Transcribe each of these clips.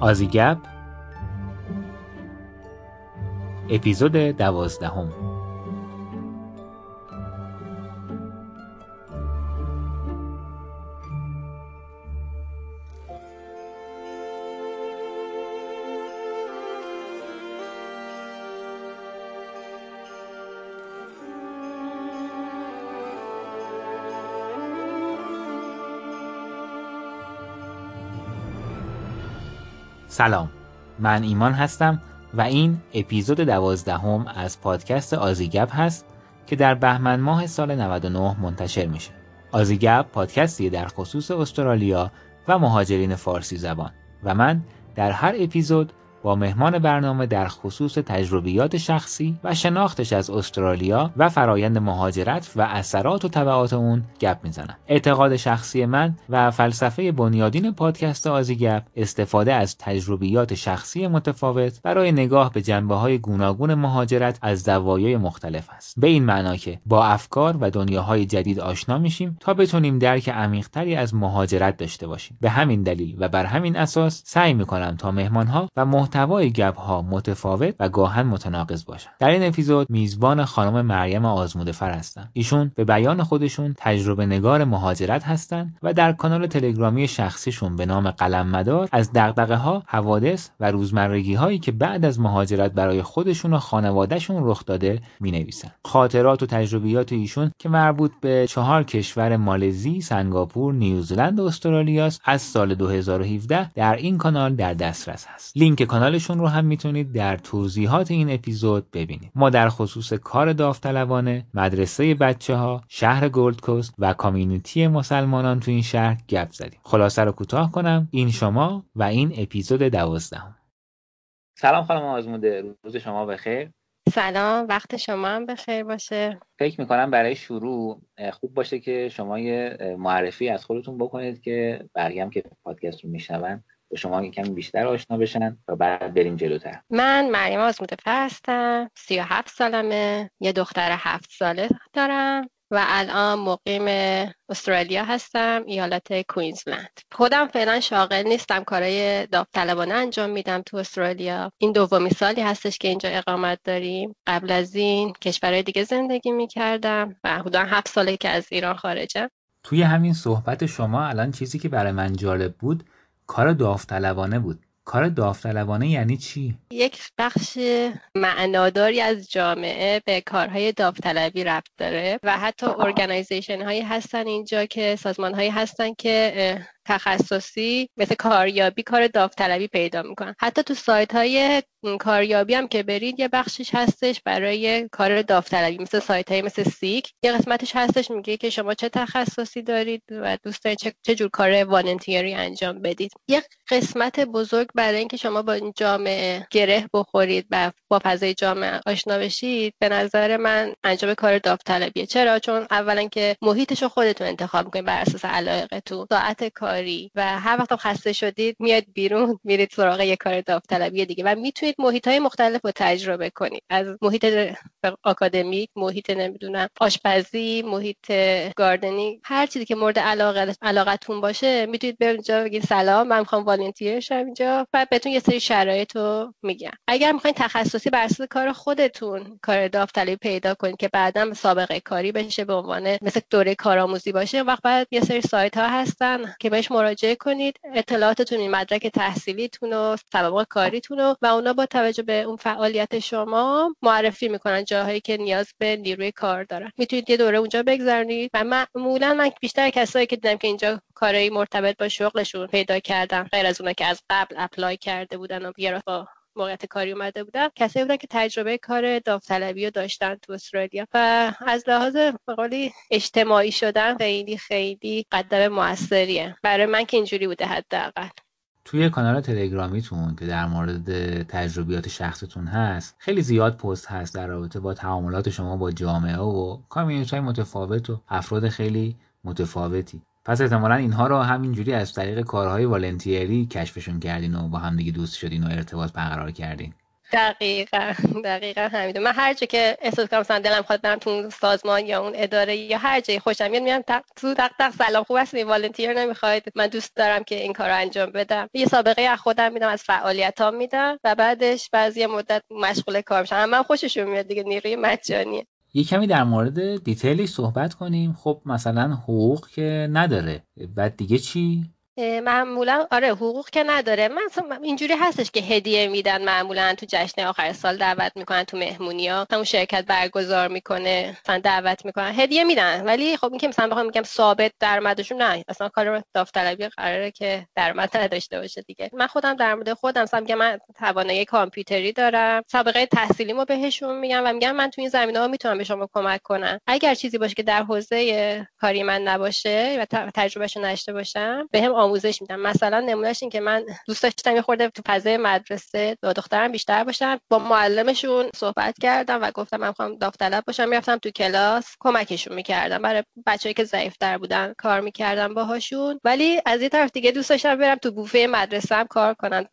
آزیگپ اپیزود دوازدهم. سلام. من ایمان هستم و این اپیزود دوازدهم از پادکست آزیگپ هست که در بهمن ماه سال 99 منتشر میشه. آزیگپ پادکستی در خصوص استرالیا و مهاجرین فارسی زبان و من در هر اپیزود با مهمان برنامه در خصوص تجربیات شخصی و شناختش از استرالیا و فرایند مهاجرت و اثرات و طبعات اون گپ می‌زنم. اعتقاد شخصی من و فلسفه بنیادین پادکست آزی گپ استفاده از تجربیات شخصی متفاوت برای نگاه به جنبه های گوناگون مهاجرت از زوایای مختلف است. به این معنا که با افکار و دنیاهای جدید آشنا میشیم تا بتونیم درک عمیقتری از مهاجرت داشته باشیم. به همین دلیل و بر همین اساس سعی می‌کنم تا مهمانها و محتوای گپ ها متفاوت و گاهن متناقض باشن. در این اپیزود میزبان خانم مریم آزموده فر هستم ایشون به بیان خودشون تجربه نگار مهاجرت هستند و در کانال تلگرامی شخصیشون به نام قلم مدار از دغدغه ها حوادث و روزمرگی هایی که بعد از مهاجرت برای خودشون و خانوادهشون رخ داده می نویسن خاطرات و تجربیات ایشون که مربوط به چهار کشور مالزی، سنگاپور، نیوزلند و استرالیا از سال 2017 در این کانال در دسترس هست. لینک کانالشون رو هم می‌تونید در توضیحات این اپیزود ببینید. ما در خصوص کار داوطلبانه مدرسه بچه ها شهر گلد کوست و کامیونیتی مسلمانان تو این شهر گپ زدیم. خلاصه رو کوتاه کنم. این شما و این اپیزود دوازدهم. سلام خانم آزموده. روز شما بخیر. سلام. وقت شما هم بخیر باشه. فکر می‌کنم برای شروع خوب باشه که شما یه معرفی از خودتون بکنید که بقیه هم که پادکست رو میشنون. با شما کمی بیشتر آشنا بشن و بعد بریم جلوتر. من مریم آزمودفر هستم سی و هفت سالمه یه دختر هفت ساله دارم و الان مقیم استرالیا هستم ایالت کوینزلند. خودم فعلا شاغل نیستم کارهای داوطلبانه انجام میدم تو استرالیا. این دومی سالی هستش که اینجا اقامت داریم. قبل از این کشورهای دیگه زندگی می‌کردم و حدودا هفت ساله که از ایران خارجم. توی همین صحبت شما الان چیزی که برای من جالب بود کار داوطلبانه بود. کار داوطلبانه یعنی چی؟ یک بخش معناداری از جامعه به کارهای داوطلبی ربط داره و حتی organization هایی هستن اینجا که سازمان هایی هستن که تخصصی مثل کاریابی کار داوطلبی پیدا می‌کنن. حتی تو سایت های کاریابی هم که برید یه بخشش هستش برای کار داوطلبی مثل سایت های مثل Seek. یه قسمتش هستش میگه که شما چه تخصصی دارید و دوست دارید چه, جور کار volunteer ی انجام بدید. یه قسمت بزرگ برای اینکه شما با این جامعه گره بخورید و با فضای جامعه آشنا بشید به نظر من انجام کار داوطلبیه. چرا؟ چون اولا که محیطش رو خودتون انتخاب می‌کنید بر اساس علایقتون. ساعت کار و هر وقت خسته شدید میاد بیرون میرید سراغ یه کار داوطلبی دیگه و می‌تونید محیط های مختلف رو تجربه کنید. از محیط آکادمیک محیط نمی‌دونم آشپزی محیط گاردنینگ هر چیزی که مورد علاقه علاقتون باشه می‌تونید به اونجا بگید سلام من می‌خوام والنتیر شم اینجا و بهتون یه سری شرایط رو میگم. اگر می‌خواین تخصصی بر اساس کار خودتون کار داوطلبی پیدا کنید که بعدا سابقه کاری بشه به عنوان مثل دوره کارآموزی باشه وقت بعد یه سری سایت ها هستن که بهش مراجعه کنید اطلاعاتتون مدرک تحصیلیتون و سوابق کاریتون و اونا با توجه به اون فعالیت شما معرفی می‌کنن جاهایی که نیاز به نیروی کار دارن. می‌تونید یه دوره اونجا بگذرونید و معمولا من بیشتر کسایی که دیدم که اینجا کارایی مرتبط با شغلشون پیدا کردن غیر از اونا که از قبل اپلای کرده بودن و بیارا با موقعیت کاری اومده بودن کسایی بودن که تجربه کار داوطلبی رو داشتن تو استرالیا و از لحاظ مقالی اجتماعی شدن خیلی خیلی قدم موثریه. برای من که اینجوری بوده حداقل. توی کانال تلگرامیتون که در مورد تجربیات شخصتون هست خیلی زیاد پست هست در رابطه با تعاملات شما با جامعه و کامیونیتی های متفاوت و افراد خیلی متفاوتی. پس احتمالا اینها رو همینجوری از طریق کارهای والنتیری کشفشون کردین و با هم دیگه دوست شدین و ارتباط برقرار کردین. دقیقا دقیقا همینه. من هر جا که احساس کنم مثلا دلم خواهد برم تو سازمان یا اون اداره یا هر جایی خوشم میاد میام تو دق دق سلام خوب هستی والنتیر نمی‌خواید. من دوست دارم که این کار رو انجام بدم. یه سابقه از خودم میدم از فعالیت ها میدم و بعدش بعضی مدت مشغول کار میشم. من خوششون میاد دیگه نیروی مجانیه. یه کمی در مورد دیتیلی صحبت کنیم. خب مثلا حقوق که نداره. بعد دیگه چی؟ معمولا آره حقوق که نداره. من اینجوری هستش که هدیه میدن معمولا تو جشن آخر سال دعوت می‌کنن تو مهمونی ها اون شرکت برگزار می‌کنه مثلا دعوت می‌کنن. هدیه میدن. ولی خب این که مثلا بخوام میگم ثابت درآمدشون نه. اصلا کار داوطلبی قراره که درآمد نداشته باشه دیگه. من خودم در مورد خودم مثلا میگم من توانایی کامپیوتری دارم. سابقه تحصیلیمو بهشون میگم و میگم من تو این زمینه ها می‌تونم به شما کمک کنم. اگر چیزی باشه که در حوزه کاری من نباشه و تجربهشو نداشته باشم بهم آموزش میدم. مثلا نمونهش این که من دوست داشتم یه خورده تو فضای مدرسه با دخترم بیشتر باشم. با معلمشون صحبت کردم و گفتم من می‌خوام داوطلب باشم. می‌رفتم تو کلاس کمکشون می‌کردم. برای بچه‌ای که ضعیفتر بودن کار می‌کردم باهاشون. ولی از یه طرف دیگه دوست داشتم برم تو بوفه مدرسه هم کار کنم.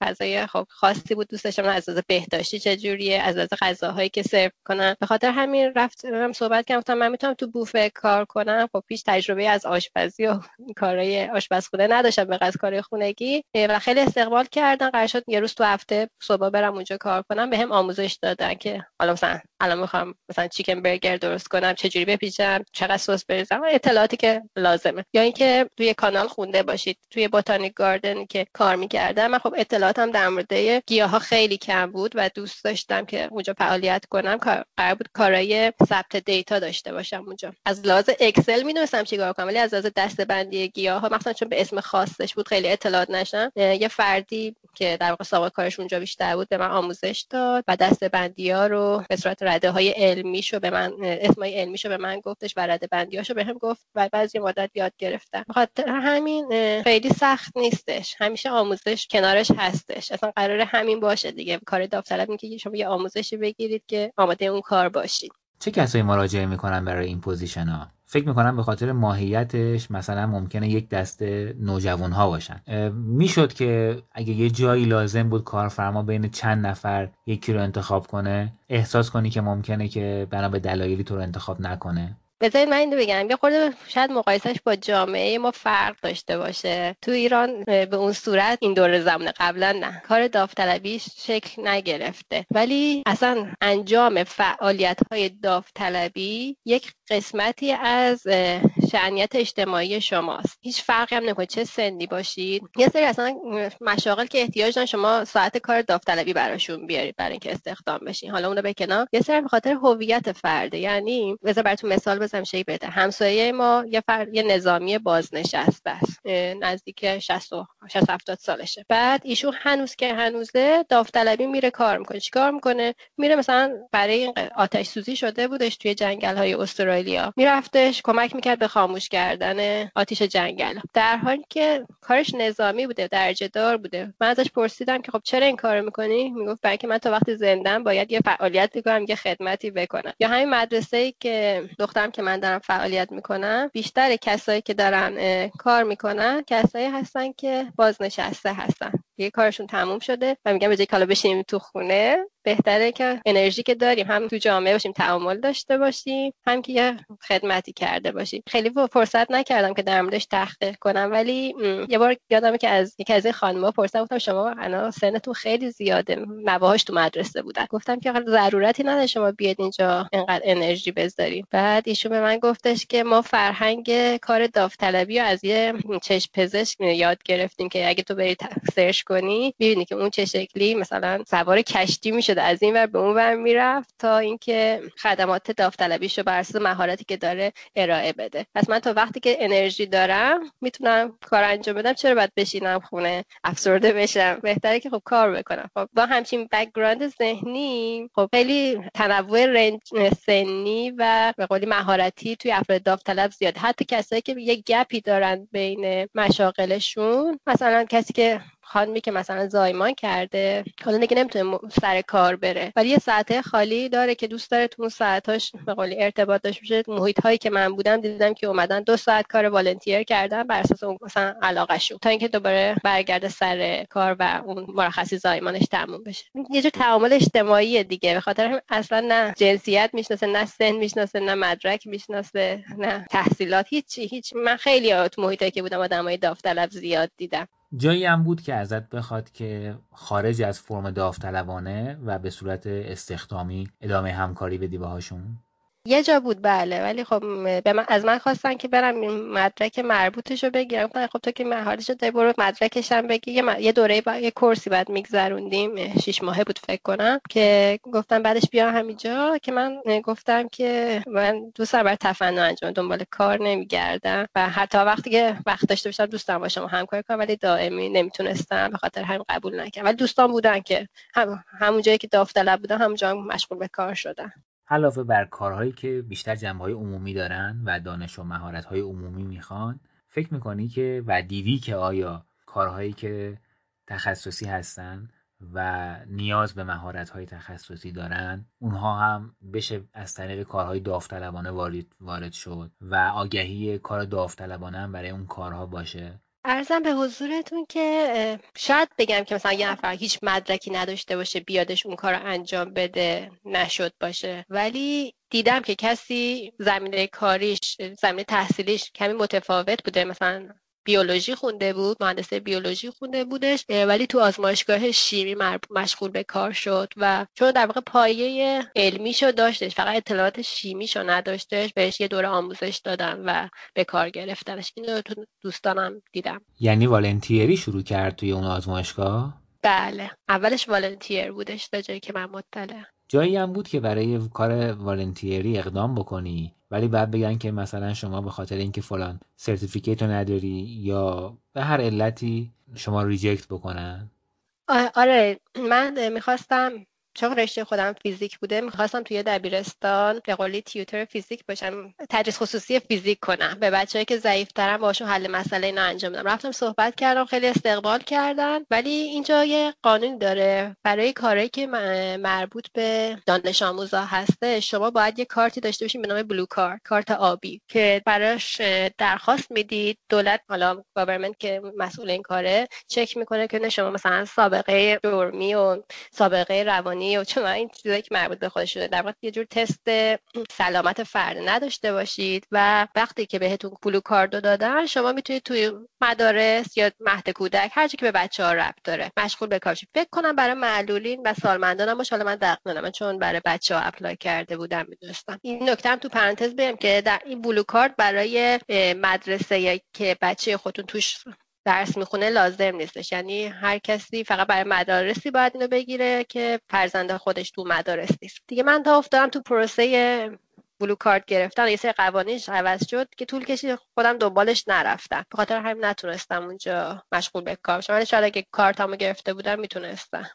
غذای خب خاصی بود دوست داشتم از از بهداشتی چجوریه از از غذاهایی که سرو کنن به خاطر همین رفتم صحبت کردم من می‌تونم تو بوفه کار کنم. خب پیش تجربه از آشپزی و کارهای آشپزخونه نداشتم به قصد کار خونگی. و خیلی استقبال کردن. قرار شد یه روز تو هفته صبح برم اونجا کار کنم. به هم آموزش دادن که حالا مثلا الان می‌خوام مثلا چیکن برگر درست کنم چجوری بپیچم چقدر سس بریزم اطلاعاتی که لازمه. یا اینکه توی کانال خونده باشید توی بوتانیک گاردن که کار می‌کردم. من خب اطلاعاتم در مورد گیاه خیلی کم بود و دوست داشتم که اونجا فعالیت کنم. قرار بود کارای ثبت دیتا داشته باشم اونجا. از لحاظ اکسل می‌دونستم چیکار کنم ولی از لحاظ دسته‌بندی گیاه ها مثلا چون به اسم خاصش بود خیلی اطلاعات نشم یه فردی که در واقع سابقه کارش اونجا بیشتر بود به من آموزش داد و دسته‌بندی ها رو به صورت رده های علمی شو به من اسمای علمی شو به من گفتش و رده بندی هاشو بهم گفت و بعضی مدت یاد گرفتم. بخاطر همین خیلی سخت نیستش. همیشه آموزش کنارش هستش. اصلا قرار همین باشه دیگه. کار داوطلب که شما یه آموزشی بگیرید که آماده اون کار باشید. چه کسایی مراجعه می‌کنن برای این پوزیشن ها؟ فکر می‌کنم به خاطر ماهیتش مثلا ممکنه یک دسته نوجوان ها باشن می‌شد که اگه یه جایی لازم بود کارفرما بین چند نفر یکی رو انتخاب کنه احساس کنی که ممکنه که بنا به دلایلی تو رو انتخاب نکنه؟ بذارید من اینو بگم یه خورده شاید مقایسش با جامعه ما فرق داشته باشه. تو ایران به اون صورت این دور زمان قبلا نه. کار داوطلبی شکل نگرفته. ولی اصلا انجام فعالیت های داوطلبی یک قسمتی از شعنیت اجتماعی شماست. هیچ فرقی هم نمی‌کنه. چه سنی باشید. یه سری اصلا مشاغل که احتیاج دارن شما ساعت کار داوطلبی براشون بیارید برای اینکه استخدام بشین. حالا اونو به کنار یه سری به خاطر هویت فرده. یعنی بذار براتون مثال بزنم شی بهتر همسایه ما یه فرد یه نظامی بازنشسته است. نزدیک 60 60 70 سالشه. بعد ایشون هنوز که هنوزه داوطلبی میره کار می‌کنه. چیکار می‌کنه؟ میره مثلا برای آتش سوزی شده بودش توی جنگل های میرفتش کمک می‌کرد به خاموش کردن آتیش جنگل. در حالی که کارش نظامی بوده درجه دار بوده. من ازش پرسیدم که خب چرا این کارو می‌کنی؟ می‌گفت برای که من تا وقتی زندم باید یه فعالیت بکنم یه خدمتی بکنم. یا همین مدرسه ای که دخترم که من دارم فعالیت می‌کنم بیشتر کسایی که دارن کار می‌کنن کسایی هستن که بازنشسته هستن. یه کارشون تموم شده و میگم به کالا بشینیم تو خونه بهتره که انرژی که داریم هم تو جامعه باشیم تعامل داشته باشیم هم که یه خدمتی کرده باشیم. خیلی فرصت نکردم که در موردش تحقیق کنم ولی یه بار یادمه که از یکی از این خانم‌ها پرسیدم گفتم شما انا سنتون خیلی زیاده نواهاش تو مدرسه بودن. گفتم که ضرورتی نداره شما بیاد اینجا اینقدر انرژی بذاریم. بعد ایشون به من گفتش که ما فرهنگ کار داوطلبی رو از یه چشم پزشک یاد گرفتیم که اگه تو بری سرچ کنی ببینی که اون چه شکلی مثلا سوار کشتی میشه از این ور به اون ور می‌رفت تا اینکه خدمات داوطلبیشو بر اساس مهارتی که داره ارائه بده. پس من تا وقتی که انرژی دارم می‌تونم کار انجام بدم. چرا باید بشینم خونه افسرده بشم؟ بهتره که خب کار بکنم. خب با همچین background ذهنی خب خیلی تنوع range سنی و به قولی مهارتی توی افراد داوطلب زیاد حتی کسایی که یه gap ی دارن بین مشاغلشون مثلا کسی که خانمی که مثلا زایمان کرده حالا دیگه نمی‌تونه سر کار بره. ولی یه ساعته خالی داره که دوست داره تو اون ساعتاش به قولی ارتباط داشته باشه. محیط هایی که من بودم دیدم که اومدن دو ساعت کار والنتیر کردن بر اساس اون مثلا علاقهشون تا اینکه دوباره برگرده سر کار و اون مرخصی زایمانش تموم بشه. یه جور تعامل اجتماعی دیگه. به خاطر اصلا نه جنسیت می‌شناسه نه سن می‌شناسه نه مدرک می‌شناسه نه تحصیلات. هیچی هیچ. من خیلی تو محیطی که بودم آدمای داوطلب زیاد دیدم. جایی هم بود که ازت بخواد که خارج از فرم داوطلبانه و به صورت استخدامی ادامه همکاری بدی باهاشون؟ یه جا بود بله. ولی خب به من از من خواستن که برم مدرک مربوطش رو بگیرم. خب تو که مهارتش داری برو مدرکش هم بگی. یه, دوره با... یه کورسی بعد میگذروندیم. شیش ماهه بود فکر کنم. که گفتم بعدش بیا همینجا. که من گفتم که من دوست دارم برای تفنن انجام دنبال کار نمیگردم. و حتی وقتی که وقت داشته باشم دوستم باشم همکاری کنم ولی دائمی نمی‌تونستم. به خاطر همین قبول نکردم. ولی دوستان بودن که هم همون جایی که داوطلب بودم همونجا مشغول به کار شدن. علاوه بر کارهایی که بیشتر جنبه های عمومی دارن و دانش و مهارت های عمومی می‌خوان فکر می‌کنی که و دیدی که آیا کارهایی که تخصصی هستن و نیاز به مهارت های تخصصی دارن اونها هم بشه از طریق کارهای داوطلبانه وارد وارد شد و آگهی کار داوطلبانه هم برای اون کارها باشه؟ ارزم به حضورتون که شاید بگم که مثلا یه نفر هیچ مدرکی نداشته باشه بیادش اون کار رو انجام بده نشد باشه. ولی دیدم که کسی زمینه کاریش زمینه تحصیلیش کمی متفاوت بوده. مثلا بیولوژی خونده بود مهندس بیولوژی خونده بودش ولی تو آزمایشگاه شیمی مشغول به کار شد و چون در واقع پایه علمیشو داشتش فقط اطلاعات شیمیشو نداشتش بهش یه دوره آموزش دادم و به کار گرفتنش. اینو تو دوستانم دیدم. یعنی volunteer ی شروع کرد توی اون آزمایشگاه؟ بله. اولش volunteer بودش تا جایی که من مطلع. جایی هم بود که برای کار volunteer ی اقدام بکنی. ولی بعد بگن که مثلا شما به خاطر اینکه فلان certificate رو نداری یا به هر علتی شما reject بکنن. آره من می‌خواستم چون رشته خودم فیزیک بوده می‌خواستم توی دبیرستان به قولی tutor فیزیک باشم تدریس خصوصی فیزیک کنم. به بچه‌ای که ضعیفترن باشون حل مسئله اینا انجام بدم رفتم صحبت کردم خیلی استقبال کردن ولی اینجا یه قانون داره. برای کاری که مربوط به دانش آموزا هستش شما باید یه کارتی داشته باشین به نام blue card کارت آبی که براش درخواست می‌دید. دولت حالا government که مسئول این کاره چک می‌کنه که شما مثلا سابقه جرمی و سابقه روانی و چون این چیزایی که مربوط به خودش شده در واقع یه جور تست سلامت فرد نداشته باشید و وقتی که بهتون blue card و دادن شما می‌تونید توی مدارس یا مهد کودک هر که به بچه ها ربط داره مشغول به کار شین. فکر کنم برای معلولین و سالمندان هم حالا من دقیق ندارم چون برای بچه ها apply کرده بودم می‌دونستم. این نکته تو پرانتز بگم که در این blue card برای مدرسه که بچه خودتون توش درس می‌خونه لازم نیستش. یعنی هر کسی فقط برای مدارسی باید اینو بگیره که فرزند خودش تو مدارس نیست. دیگه من تا افتادم تو پروسه بلو کارت گرفتن یه سری قوانینش عوض شد که طول کشید خودم دنبالش نرفتم. به خاطر همین نتونستم اونجا مشغول به کار شم ولی شاید اگه کارتمو گرفته بودم می‌تونستم.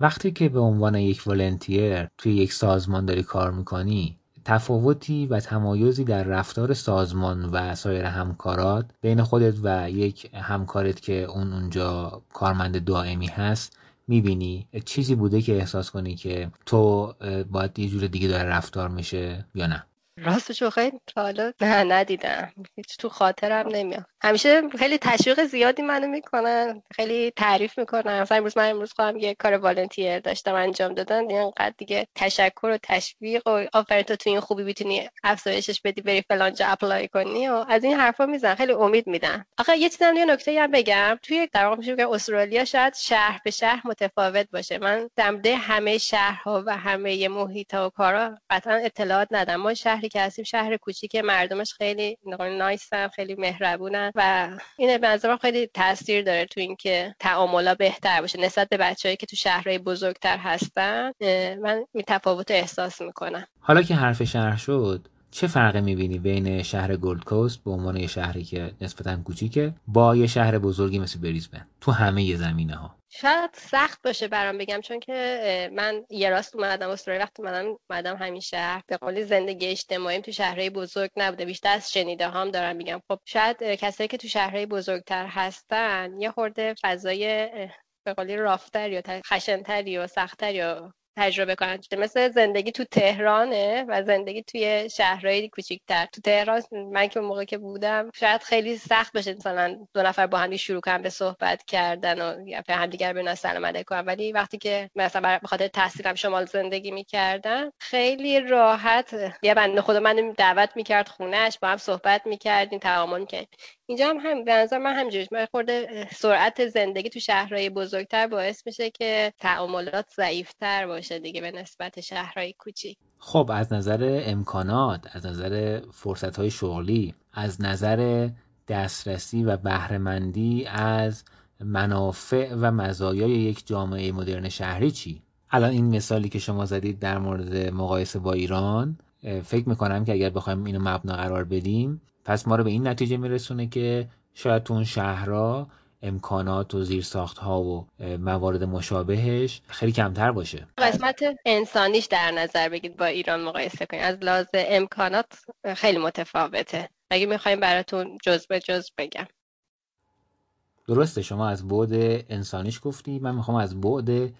وقتی که به عنوان یک ولنتیر توی یک سازمان داری کار می‌کنی تفاوتی و تمایزی در رفتار سازمان و سایر همکارات بین خودت و یک همکارت که اون اونجا کارمند دائمی هست می‌بینی؟ چیزی بوده که احساس کنی که تو باید یه جور دیگه داره رفتار میشه یا نه؟ راستشو خیلی حالا نه ندیدم. هیچ تو خاطرم نمیاد. همیشه خیلی تشویق زیادی منو می‌کنن خیلی تعریف می‌کنن. مثلا امروز من امروز خواهم یه کار والنتیر داشتم انجام دادن. اینقدر دیگه تشکر و تشویق و آفرین تو تو این خوبی می‌تونی افزایشش بدی بری فلان جا اپلای کنی و از این حرفا میزن خیلی امید میدن آخه یه چیزم یه نکته هم بگم. توی در واقع میشه استرالیا شاید شهر به شهر متفاوت باشه. من در همه شهرها و همه محیط و کارا قطعا اطلاعات ندارم. ما شهری که هستیم شهر کوچیک مردمش خیلی نایسن خیلی مهربونن و این به خیلی تاثیر داره تو اینکه تعاملا بهتر باشه نسبت به بچههایی که تو شهرهای بزرگتر هستن من می تفاوت احساس می‌کنم. حالا که حرف شهر شد چه فرقی می‌بینی بین شهر گلد کوست به عنوان یه شهری که نسبتا کوچیکه با یه شهر بزرگی مثل بریزبن تو همه زمینه ها شاید سخت باشه برام بگم چون که من یه راست اومدم استرالیا وقتی اومدم اومدم همین شهر. به قولی زندگی اجتماعیم تو شهرهای بزرگ نبوده بیشتر از شنیده هام دارم میگم. خب شاید کسایی که تو شهرهای بزرگتر هستن یه خورده فضای به قولی رافتر یا خشنتری یا سختتر یا تجربه کنن. مثل زندگی تو تهرانه و زندگی توی شهرهای کوچیکتر. تو تهران من که موقع که بودم شاید خیلی سخت بشه مثلا دو نفر با هم شروع کنن به صحبت کردن و یا همدیگر به سلام علیک کنن. ولی وقتی که مثلا به خاطر تحصیلم شمال زندگی می‌کردم خیلی راحت یه بنده خدا من دعوت می‌کرد خونهش با هم صحبت می‌کردیم تعامل می‌کردیم. اینجا هم, هم به نظر من همجوریش من خورده سرعت زندگی تو شهرهای بزرگتر باعث میشه که تعاملات ضعیفتر باشه. دیگه به نسبت شهرهای کوچیک. خب از نظر امکانات از نظر فرصت های شغلی از نظر دسترسی و بهرهمندی از منافع و مزایای یک جامعه مدرن شهری چی؟ الان این مثالی که شما زدید در مورد مقایسه با ایران فکر می‌کنم که اگر بخوایم اینو مبنا قرار بدیم پس ما رو به این نتیجه میرسونه که شاید تو اون شهرها امکانات و زیرساخت ها و موارد مشابهش خیلی کمتر باشه. قسمت انسانیش در نظر بگید با ایران مقایسه کنید. از لحاظ امکانات خیلی متفاوته. اگه می‌خوایم براتون جز به جز بگم. درسته شما از بعد انسانیش گفتی من می‌خوام از بعد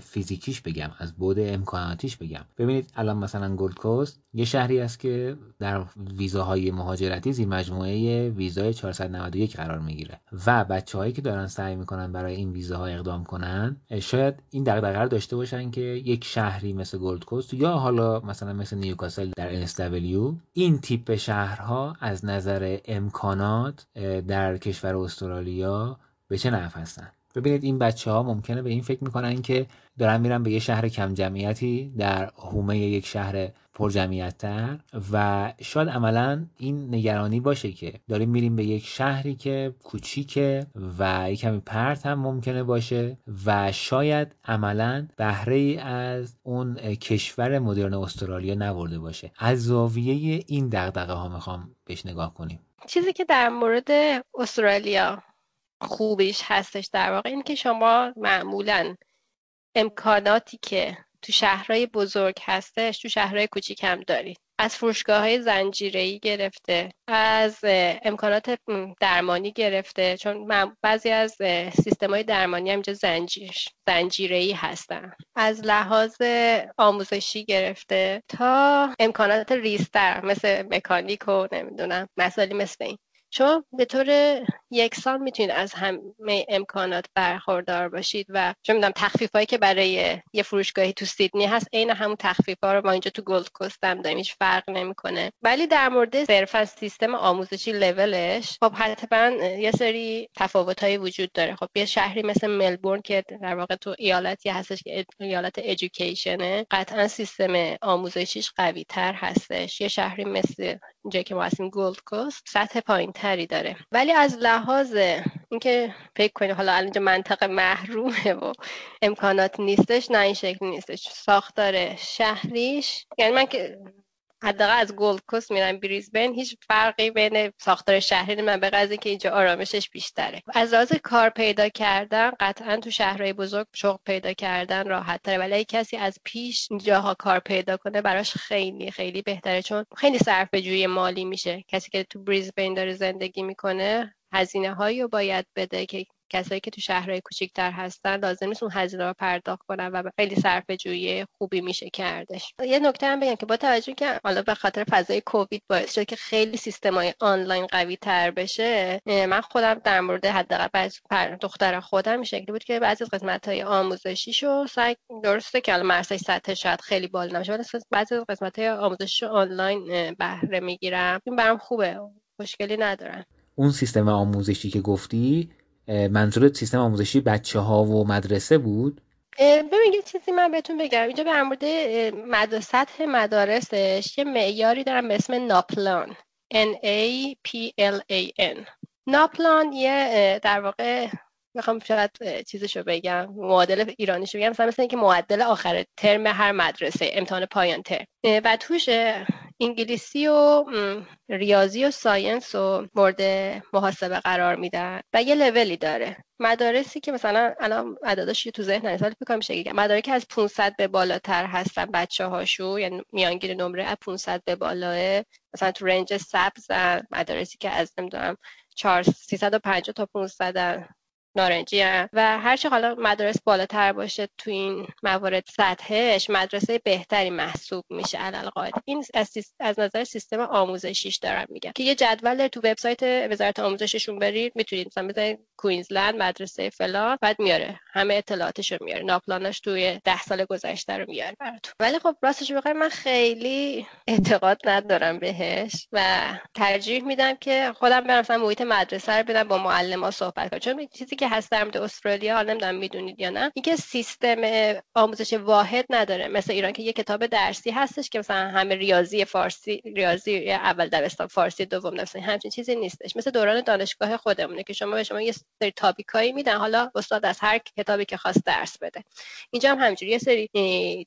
فیزیکیش بگم از بعد امکاناتیش بگم. ببینید الان مثلا Gold Coast یه شهری است که در ویزاهای مهاجرتی زیر مجموعه ویزای 491 قرار می‌گیره. و بچه هایی که دارن سعی می‌کنن برای این ویزاها اقدام کنن شاید این دغدغه رو داشته باشن که یک شهری مثل Gold Coast یا حالا مثلا مثل Newcastle در NSW این تیپ شهرها از نظر امکانات در کشور استرالیا به چه نحو هستن؟ ببینید این بچه ها ممکنه به این فکر می‌کنن که دارن میرن به یه شهر کم جمعیتی در حومه یک شهر پر جمعیت تر و شاید عملا این نگرانی باشه که داریم میریم به یک شهری که کوچیکه و یک کمی پرت هم ممکنه باشه و شاید عملا بهره ای از اون کشور مدرن استرالیا نورده باشه. از زاویه این دغدغه ها می‌خوام بهش نگاه کنیم. چیزی که در مورد استرالیا خوبیش هستش در واقع این که شما معمولا امکاناتی که تو شهرهای بزرگ هستش تو شهرهای کوچیک هم دارید. از فروشگاه های زنجیری گرفته از امکانات درمانی گرفته چون بعضی از سیستم های درمانی هم زنجیر زنجیری هستن. از لحاظ آموزشی گرفته تا امکانات ریستر مثل مکانیک و نمی‌دونم مسائلی مثل این. شما به طور یکسان می‌تونید از همه امکانات برخوردار باشید و چون می‌دونم تخفیف هایی که برای یه فروشگاهی تو سیدنی هست عین همون تخفیف ها رو ما اینجا تو گلد کوست هم داریم هیچ فرق نمی‌کنه. ولی در مورد صرفا سیستم آموزشی لولش خب حتما یه سری تفاوت هایی وجود داره. خب یه شهری مثل ملبورن که در واقع تو ایالتی هستش که ایالت education ه قطعا سیستم آموزشیش قوی تر هستش. یه شهری مثل اینجا که ما هستیم گلد کوست سطح پایین تری داره. ولی از لحاظ اینکه فکر کنید حالا اینجا منطقه محرومه و امکانات نیستش نه این شکل نیستش. ساختار شهریش یعنی من که حداقل از گلد کوست میرم بریزبن هیچ فرقی بین ساختار شهری من به غیر اینکه اینجا آرامشش بیشتره. از لحاظ کار پیدا کردن قطعا تو شهرهای بزرگ شغل پیدا کردن راحت تره ولی کسی از پیش اینجاها کار پیدا کنه براش خیلی خیلی بهتره. چون خیلی صرفه جویی مالی میشه. کسی که تو بریزبن داره زندگی می‌کنه هزینه هایی رو باید بده که کسایی که تو شهرهای کوچیکتر هستن لازم نیست اون هزینه رو پرداخت کنن و خیلی صرف جویی خوبی میشه کردش. یه نکته هم بگم که با توجه که حالا به خاطر فضای کووید باعث شد که خیلی سیستم های آنلاین قوی تر بشه من خودم در مورد حداقل بعضی دختر خودم این شکلی بود که بعضی از قسمت های آموزشیشو سعی درسته که حالا مرسای سطح شاید خیلی بالا نمیشه ولی بعضی از قسمت های آموزشی آنلاین بهره می‌گیرم. این برام خوبه. مشکلی ندارن اون سیستم آموزشی که گفتی منظور سیستم آموزشی بچه ها و مدرسه بود؟ ببین یه چیزی من بهتون بگم. اینجا به مورد. سطح مدارسش یه معیاری دارم به اسم ناپلان. N A P L A N. ناپلان یه در واقع می‌خوام شاید چیزشو بگم معادل ایرانیشو بگم. مثلا مثل اینکه معدل آخر ترم هر مدرسه امتحان پایان ترم. و توش انگلیسی و ریاضی و ساینس و مورد محاسبه قرار میدن و یه لولی داره. مدارسی که مثلا الان عدداش تو ذهن نیست ولی فکر میشه مدارکی از 500 به بالاتر هستن بچه هاشو یعنی میانگین نمره از 500 به بالاه مثلا تو رنج سبز مدارسی که از نمی‌دونم 350 تا 500 نارنجی و هرچه حالا مدارس بالاتر باشه تو این موارد سطحش مدرسه بهتری محسوب میشه علل این از, نظر سیستم آموزشیش دارم میگم. که یه جدول تو وبسایت وزارت آموزششون برید می‌تونید مثلا بزنید کوینزلند مدرسه فلان بعد میاره. همه اطلاعاتش رو میاره. ناپلانش توی ده سال گذشته رو میاره براتون. ولی خب راستش بخیر من خیلی اعتقاد ندارم بهش و ترجیح میدم که خودم برم مثلا محیط مدرسه رو بدم با معلم ها صحبت کنم. چون چیزی که هست در مورد استرالیا حالا نمی‌دونم می‌دونید یا نه اینکه سیستم آموزش واحد نداره. مثل ایران که یه کتاب درسی هستش که مثلا همه ریاضی فارسی ریاضی اول دبستان فارسی دوم دبستان همچین چیزی نیستش. مثل دوران دانشگاه خودمونه که شما به شما یه سری تاپیکایی میدن. حالا استاد از هر کتابی که خواست درس بده. اینجا هم همینجوری. یه سری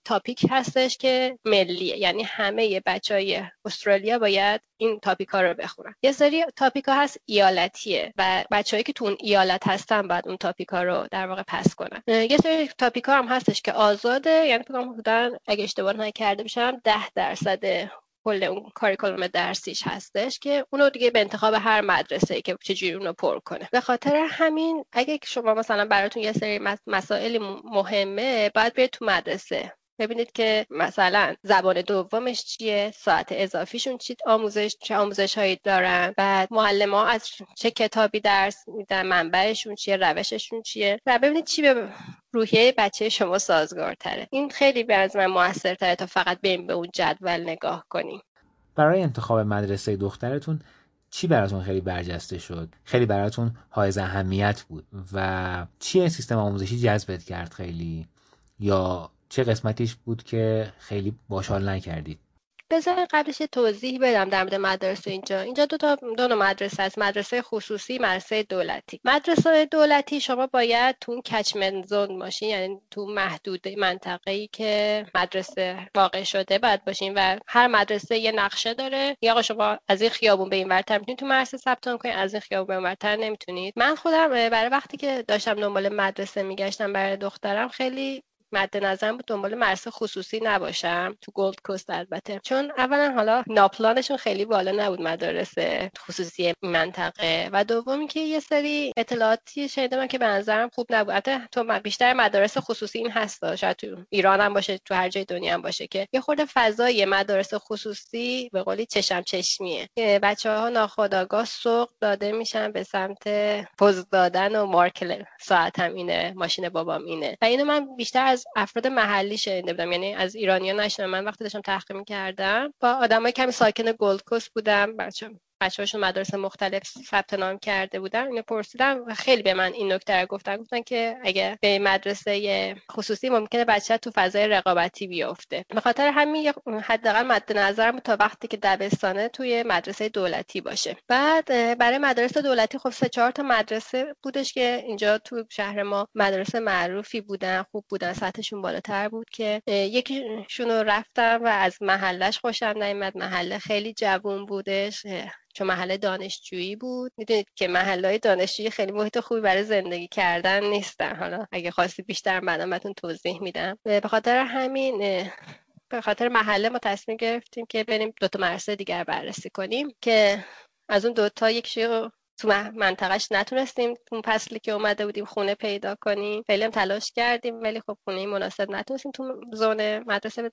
تاپیک هستش که ملیه. یعنی همه بچهای استرالیا باید این تاپیکا رو بخونن. یه سری تاپیکا هست ایالتیه و بچههایی که تو اون ایالت هستن بعد اون تاپیکا رو در واقع پس کنن یه سری تاپیکا هم هستش که آزاده یعنی فکر حدودا اگه اشتباه نکرده باشم ده درصد کل اون کاریکولوم درسیش هستش که اونو دیگه به انتخاب هر مدرسه ای که چجوری اونو پر کنه. به خاطر همین اگه شما مثلا براتون یه سری مسائل مهمه باید برید تو مدرسه. ببینید که مثلا زبان دومش چیه؟ ساعت اضافیشون چی آموزش چه آموزش هایی دارن؟ بعد معلم ها از چه کتابی درس میدن؟ منبعشون چیه؟ روششون چیه؟ و ببینید چی به روحیه بچه شما سازگارتره. این خیلی به از من موثرتره تا فقط بریم به اون جدول نگاه کنیم. برای انتخاب مدرسه دخترتون چی براتون خیلی برجسته شد؟ خیلی براتون حائز اهمیت بود و چی سیستم آموزشی جذبت کرد خیلی؟ یا چه قسمتیش بود که خیلی باشال نکردید؟ بذار قبلش توضیح بدم در مورد مدرسه اینجا. اینجا دو تا دو نوع مدرسه است. مدرسه خصوصی مدرسه دولتی. مدرسه دولتی شما باید تو کچمنت زون باشین یعنی تو محدود منطقه ای که مدرسه واقع شده باید باشین و هر مدرسه یه نقشه داره. یا شما از این خیابون به این ورتر می‌تونید تو مدرسه ثبت کنید از این خیابون به این ورتر نمی‌تونید. من خودم برای وقتی که داشتم دنبال مدرسه میگشتم برای دخترم خیلی مد نظرم بود دنبال مرسه خصوصی نباشم. تو گولد کوست البته. چون اولا حالا ناپلانشون خیلی بالا نبود مدارس خصوصی منطقه و دومی که یه سری اطلاعاتی شنیدم که به نظرم خوب نبود. حتی تو بیشتر مدارس خصوصی این هست شاید تو ایران هم باشه تو هر جای دنیا هم باشه که یه خورده فضای مدارس خصوصی به قولی چشم چشمیه. بچه ها ناخداگاه سوق داده میشن به سمت پوز دادن و مارک ساعتم اینه ماشین بابام اینه. و اینو من بیشتر از افراد محلی شنیده بودم یعنی از ایرانیا نشنیدم. من وقتی داشتم تحقیق کردم با آدمای کمی ساکن گلد کوست بودم بچه بچه‌هاشون مدارس مختلف ثبت نام کرده بودن اینو پرسیدم و خیلی به من این نکته رو گفتن. گفتن که اگه به مدرسه خصوصی ممکنه بچه تو فضای رقابتی بیفته. به خاطر همین حداقل مد نظرم تا وقتی که دبستانه توی مدرسه دولتی باشه. بعد برای مدرسه دولتی خب سه چهار تا مدرسه بودش که اینجا تو شهر ما مدرسه معروفی بودن خوب بودن سطحشون بالاتر بود که یکیشون رفتم و از محلش خوشم نیومد. محله خیلی جوون بودش چون محله دانشجویی بود. می‌دونید که محله دانشجویی خیلی محیط خوبی برای زندگی کردن نیستن. حالا اگه خواستی بیشتر من بهتون توضیح میدم. به خاطر همین به خاطر محله ما تصمیم گرفتیم که بریم دوتا مدرسه دیگر بررسی کنیم که از اون دوتا یکیشو تو منطقهش نتونستیم. اون فصلی که اومده بودیم خونه پیدا کنیم. خیلی هم تلاش کردیم ولی خب خونه مناسب نتونستیم. تو زون مدرسه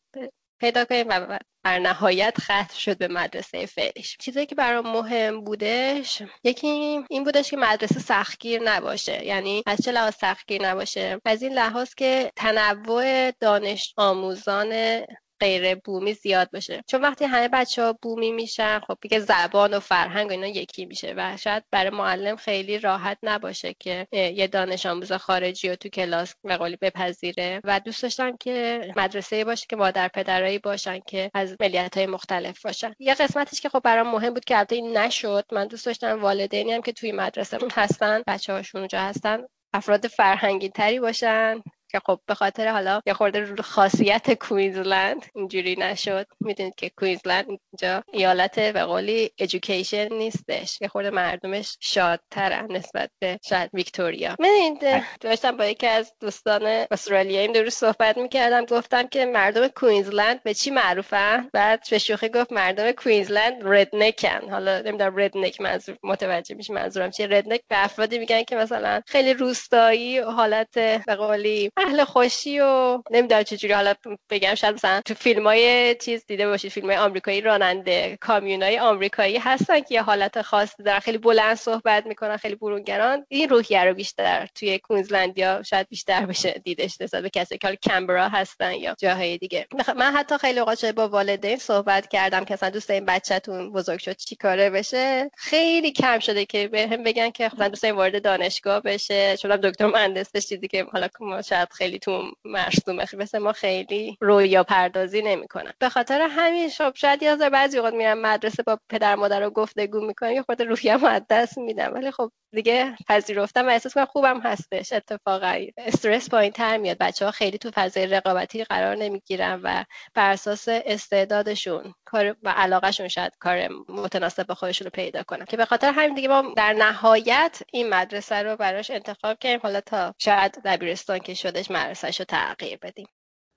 پیدا کنیم و بر نهایت ختم شد به مدرسه فعلیش. چیزی که برام مهم بودش یکی این بودش که مدرسه سختگیر نباشه. یعنی از چه لحاظ سختگیر نباشه؟ از این لحاظ که تنوع دانش آموزان غیر بومی زیاد باشه. چون وقتی همه بچه ها بومی میشن خب دیگه زبان و فرهنگ و اینا یکی میشه و شاید برای معلم خیلی راحت نباشه که یه دانش آموز خارجی رو تو کلاس به بپذیره. و دوست داشتم که مدرسه باشه که مادر پدرایی باشن که از ملیت های مختلف باشن. یه قسمتش که خب برام مهم بود که البته این نشد. من دوست داشتم والدینی هم که توی مدرسه هستن بچه هاشون اونجا هستن افراد فرهنگی تری باشن. که خب به خاطر حالا یه خورده خاصیت کوینزلند اینجوری نشد. می‌دونید که کوینزلند اینجا ایالت به قولی ایژوکیشن نیستش. یه خورده مردمش شادترن نسبت به شاید ویکتوریا. من داشتم با یکی از دوستان استرالیایی درست صحبت می‌کردم. گفتم که مردم کوینزلند به چی معروفن؟ بعد به شوخی گفت مردم کوینزلند ردنکن حالا نمی‌دونم ردنک منظور متوجه میشه منظورم چیه؟ ردنک به افرادی میگن که مثلا خیلی روستایی حالت به قولی اهل خوشی و نمی‌دونم چجوری حالا بگم شاید مثلا تو فیلم های چیز دیده باشید. فیلم های آمریکایی راننده کامیون های آمریکایی هستن که یه حالت خاصی دارن. خیلی بلند صحبت می‌کنن خیلی برونگران. این روحیه رو بیشتر توی کوینزلند یا شاید بیشتر بشه دیدش نسبت به کسی که کمبرا هستن یا جاهای دیگه. من حتی خیلی اوقات با والدین صحبت کردم که اصلا دوست این بچهتون بزرگ شد چیکاره بشه. خیلی کم شده که بهم بگن که مثلا دوست این وارد دانشگاه بشه. چون دکتر مهندس چیزی که حالا شاید خیلی تو مرسومه مثل ما خیلی رویا پردازی نمی‌کنن. به خاطر همین شب شاید یه بعضی وقت میرم مدرسه با پدر مادر رو گفتگو می‌کنم یه خورده روحیه از دست میدم. ولی خب دیگه پذیرفتم و احساس کنم خوبم هستش. اتفاقا استرس پایین تر میاد. بچه ها خیلی تو فضای رقابتی قرار نمی‌گیرن و بر اساس استعدادشون کار و علاقهشون شاید کار متناسب با خودشون رو پیدا کنن. که به خاطر همین دیگه ما در نهایت این مدرسه رو براش انتخاب کردیم. حالا تا شاید دبیرستان که شدش مدرسهش رو تغییر بدیم.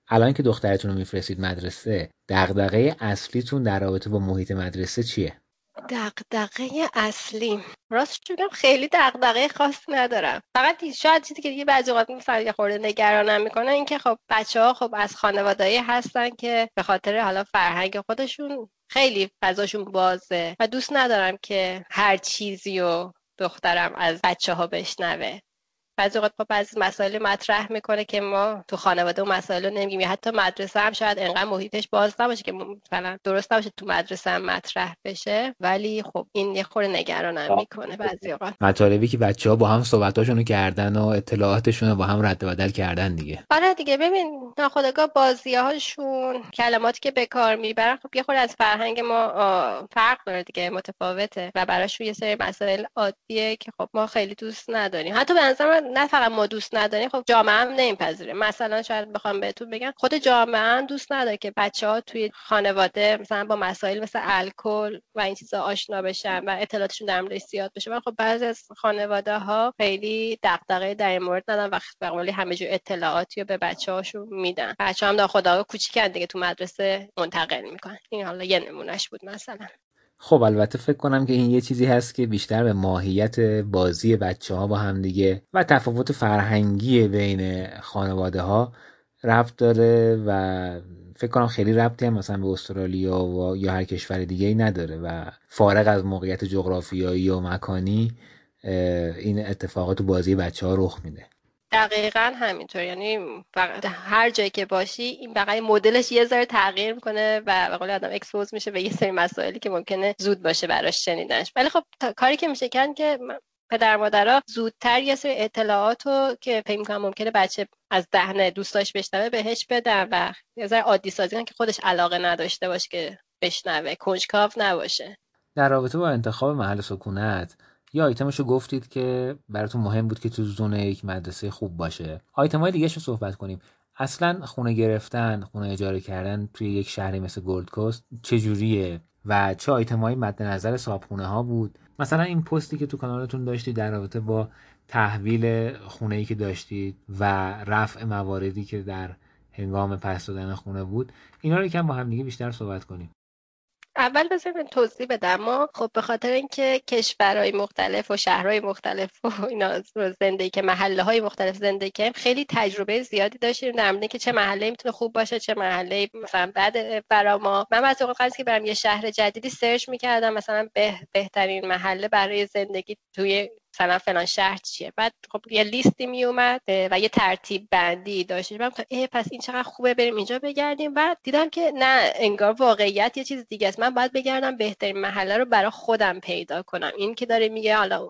الان که دخترتون رو میفرستید مدرسه دغدغه اصلیتون در رابطه با محیط مدرسه چیه؟ دغدغه اصلی. راست بگم خیلی دغدغه خاص ندارم. فقط شاید چیزی که دیگه بعضی اوقات مثلا یه خورده نگرانم می‌کنه اینکه خب بچه ها خب از خانوادهایی هستن که به خاطر حالا فرهنگ خودشون خیلی فضاشون بازه و دوست ندارم که هر چیزی و دخترم از بچه ها بشنوه. بعضی اوقات با بعضی مسائل مطرح می‌کنه که ما تو خانواده و مسائل رو نمیگیم. یا حتی مدرسه هم شاید انقدر محیطش باز نباشه که مثلا درست نباشه تو مدرسه هم مطرح بشه. ولی خب این یه خورده نگرانم می‌کنه بعضی اوقات. مطالبی که بچه ها با هم صحبتاشون کردن و اطلاعاتشون رو با هم رد بدل کردن دیگه. آره دیگه ببین ناخودآگاه بازی هاشون کلماتی که به کار می‌برن خب یه خورده از فرهنگ ما فرق داره دیگه متفاوته. و براشون یه سری مسائل عادیه که خب ما خیلی دوست نداریم. حتی به نظر نه فقط ما دوست نداریم خب جامعه هم نمیپذیره. مثلا شاید بخوام بهتون بگم خود جامعه هم دوست نداره که بچه ها توی خانواده مثلا با مسائل مثل الکل و این چیزا آشنا بشن و اطلاعاتشون در موردش زیاد بشه. و خب بعضی از خانواده ها خیلی دغدغه در این مورد ندارن وقت به قولی همه جو اطلاعاتی رو به بچه هاشون میدن. بچه هم خدا کوچیکن دیگه تو مدرسه منتقل می‌کنن. این حالا یه نمونهش بود مثلا. خب البته فکر کنم که این یه چیزی هست که بیشتر به ماهیت بازی بچه ها با هم دیگه و تفاوت فرهنگی بین خانواده ها ربط داره و فکر کنم خیلی ربطی هم مثلا به استرالیا و یا هر کشور دیگه ای نداره و فارغ از موقعیت جغرافیایی و مکانی این اتفاقات تو بازی بچه ها رخ میده. دقیقا همینطور. یعنی هر جایی که باشی این بقیه مدلش یه ذره تغییر می‌کنه و به قول آدم اکسپوز میشه به یه سری مسائلی که ممکنه زود باشه براش شنیدنش. ولی خب کاری که میشه کردن که پدر مادرها زودتر یه سری اطلاعات رو که فکر می‌کنم ممکنه بچه از دهن دوستاش بشنوه بهش بدن و یه ذره عادی سازی که خودش علاقه نداشته باشه که بشنوه کنجکاو نباشه. در رابطه با انتخاب محل سکونت یه آیتمشو گفتید که براتون مهم بود که تو zone یک مدرسه خوب باشه. آیتم های دیگه صحبت کنیم. اصلا خونه گرفتن خونه اجاره کردن توی یک شهری مثل گلد کوست چجوریه و چه آیتم های مد نظر صابخونه ها بود؟ مثلا این پستی که تو کانالتون داشتید در رابطه با تحویل خونه ای که داشتید و رفع مواردی که در هنگام پس دادن خونه بود اینا رو یکم با هم دیگه بیشتر صحبت کنیم. اول بذارید توضیح بدم. ما خب به خاطر اینکه کشورهای مختلف و شهرهای مختلف و اینا زندگی که محله های مختلف زندگی که خیلی تجربه زیادی داشتیم. در مورد که چه محله می‌تونه خوب باشه چه محله مثلا بعد برا ما. من بعضی اوقات که برم یه شهر جدیدی سرچ می‌کردم مثلا به بهترین محله برای زندگی توی مثلا فلان شهر چیه. بعد خب یه لیستی می اومد و یه ترتیب بندی داشتیم من ای پس این چقدر خوبه بریم اینجا بگردیم. بعد دیدم که نه انگار واقعیت یه چیز دیگه است. من باید بگردم بهترین محله رو برای خودم پیدا کنم. این که داره میگه حالا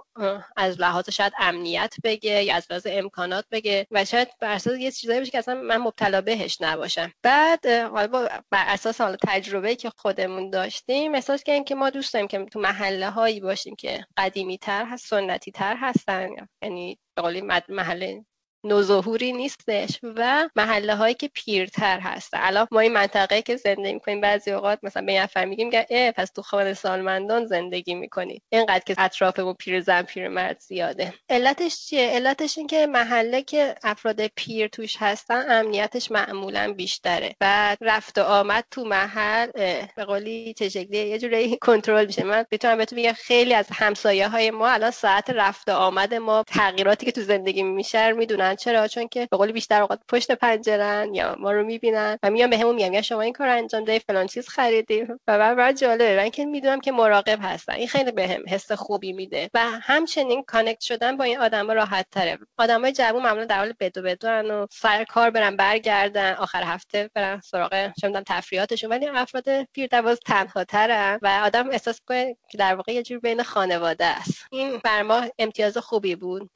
از لحاظ شاید امنیت بگه یا از لحاظ امکانات بگه. و شاید بر اساس یه چیزایی باشه که اصلا من مبتلا بهش نباشم. بعد حالا بر اساس حالا تجربه که خودمون داشتیم احساس کردیم که ما دوست داریم که تو محله هایی باشیم که قدیمی تر هست سنتی تر هستن یعنی به قولی محل نوظهوری نیستش و محله هایی که پیرتر هستن الان ما این منطقه که زندگی می‌کنیم بعضی اوقات مثلا به نفر میگیم که اه پس تو خانه سالمندان زندگی می‌کنید اینقدر که اطرافمون پیرزن پیرمرد زیاده. علتش چیه؟ علتش این که محله که افراد پیر توش هستن امنیتش معمولا بیشتره و رفت و آمد تو محل به قولی چه شکلیه؟ یه جوری کنترل میشه. من بتونم بهتون بگم خیلی از همسایه های ما الان ساعت رفت و آمد ما تغییراتی که تو زندگی میشه می‌دونن چرا؟ چون که به قول بیشتر اوقات پشت پنجرن یا ما رو می‌بینن. و میان بهمون میگن یا شما این کار انجام دادی فلان چیز خریدیم و بعد بعد جالبه من که می‌دونم که مراقب هستن. این خیلی بهم حس خوبی میده. و همچنین connect شدن با این آدما راحت تره. آدمای جوون معمولا در حال بدو بدون و سر کار برن برگردن. آخر هفته برن سراغ چه تفریحاتشون. ولی افراد پیر دواز تنها ترن و آدم احساس کنه که در واقع یه جور بین خانواده است. این بر ما امتیاز خوبی بود.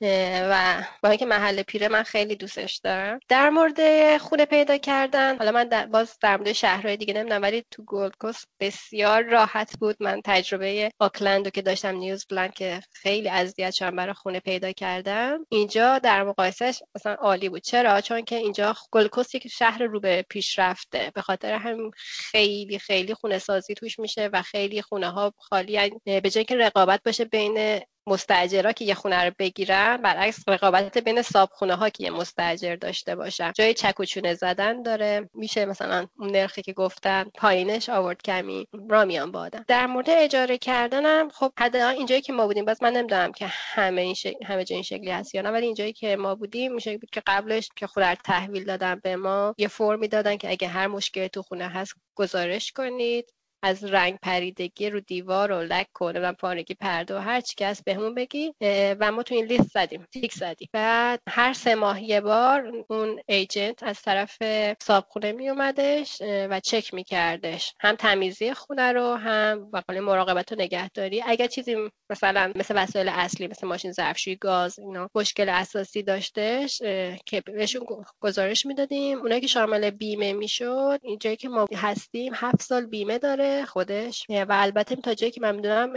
و با اینکه محل پیره من خیلی دوستش دارم. در مورد خونه پیدا کردن حالا من در باز در مورد شهرهای دیگه نمی‌دونم ولی تو گولد کوست بسیار راحت بود. من تجربه آکلند رو که داشتم نیوزلند که خیلی اذیت شدم برای خونه پیدا کردم اینجا در مقایسهش مثلا عالی بود. چرا؟ چون که اینجا گولد کوست یک شهر رو به پیشرفته. به خاطر هم خیلی خیلی خونه سازی توش میشه و خیلی خونه ها خالی به جای که رقابت باشه بین مستاجرا که یه خونه رو بگیرن برعکس رقابت بین خونه ها که یه مستاجر داشته باشن. جای چکوچونه زدن داره. میشه مثلا اون نرخی که گفتن پایینش آورد کمی را میان بادن در مورد اجاره کردنم خب حد اینجایی که ما بودیم باز من نمی‌دونم که همه این شکل همه جای این شکلی هست یا نه ولی اینجایی که ما بودیم میشه بود که قبلش که خونه تحویل دادن به ما یه فرمی دادن که اگه هر مشکلی تو خونه هست گزارش کنید. از رنگ پریدگی رو دیوار و لک کنه و پارگی پرده و هر چی که بهمون بگی و ما تو این لیست زدیم تیک زدیم. بعد هر سه ماه یه بار اون ایجنت از طرف صابخونه می اومدش و چک میکردش. هم تمیزی خونه رو هم وقال مراقبت و نگهداری. اگر چیزی مثلا مثل وسایل اصلی مثل ماشین ظرفشویی گاز اینا مشکل اساسی داشتش که بهشون گزارش می‌دادیم. اونایی که شامل بیمه می‌شد اینجایی که ما هستیم هفت سال بیمه داره. خودش. و البته تا جایی که من می‌دونم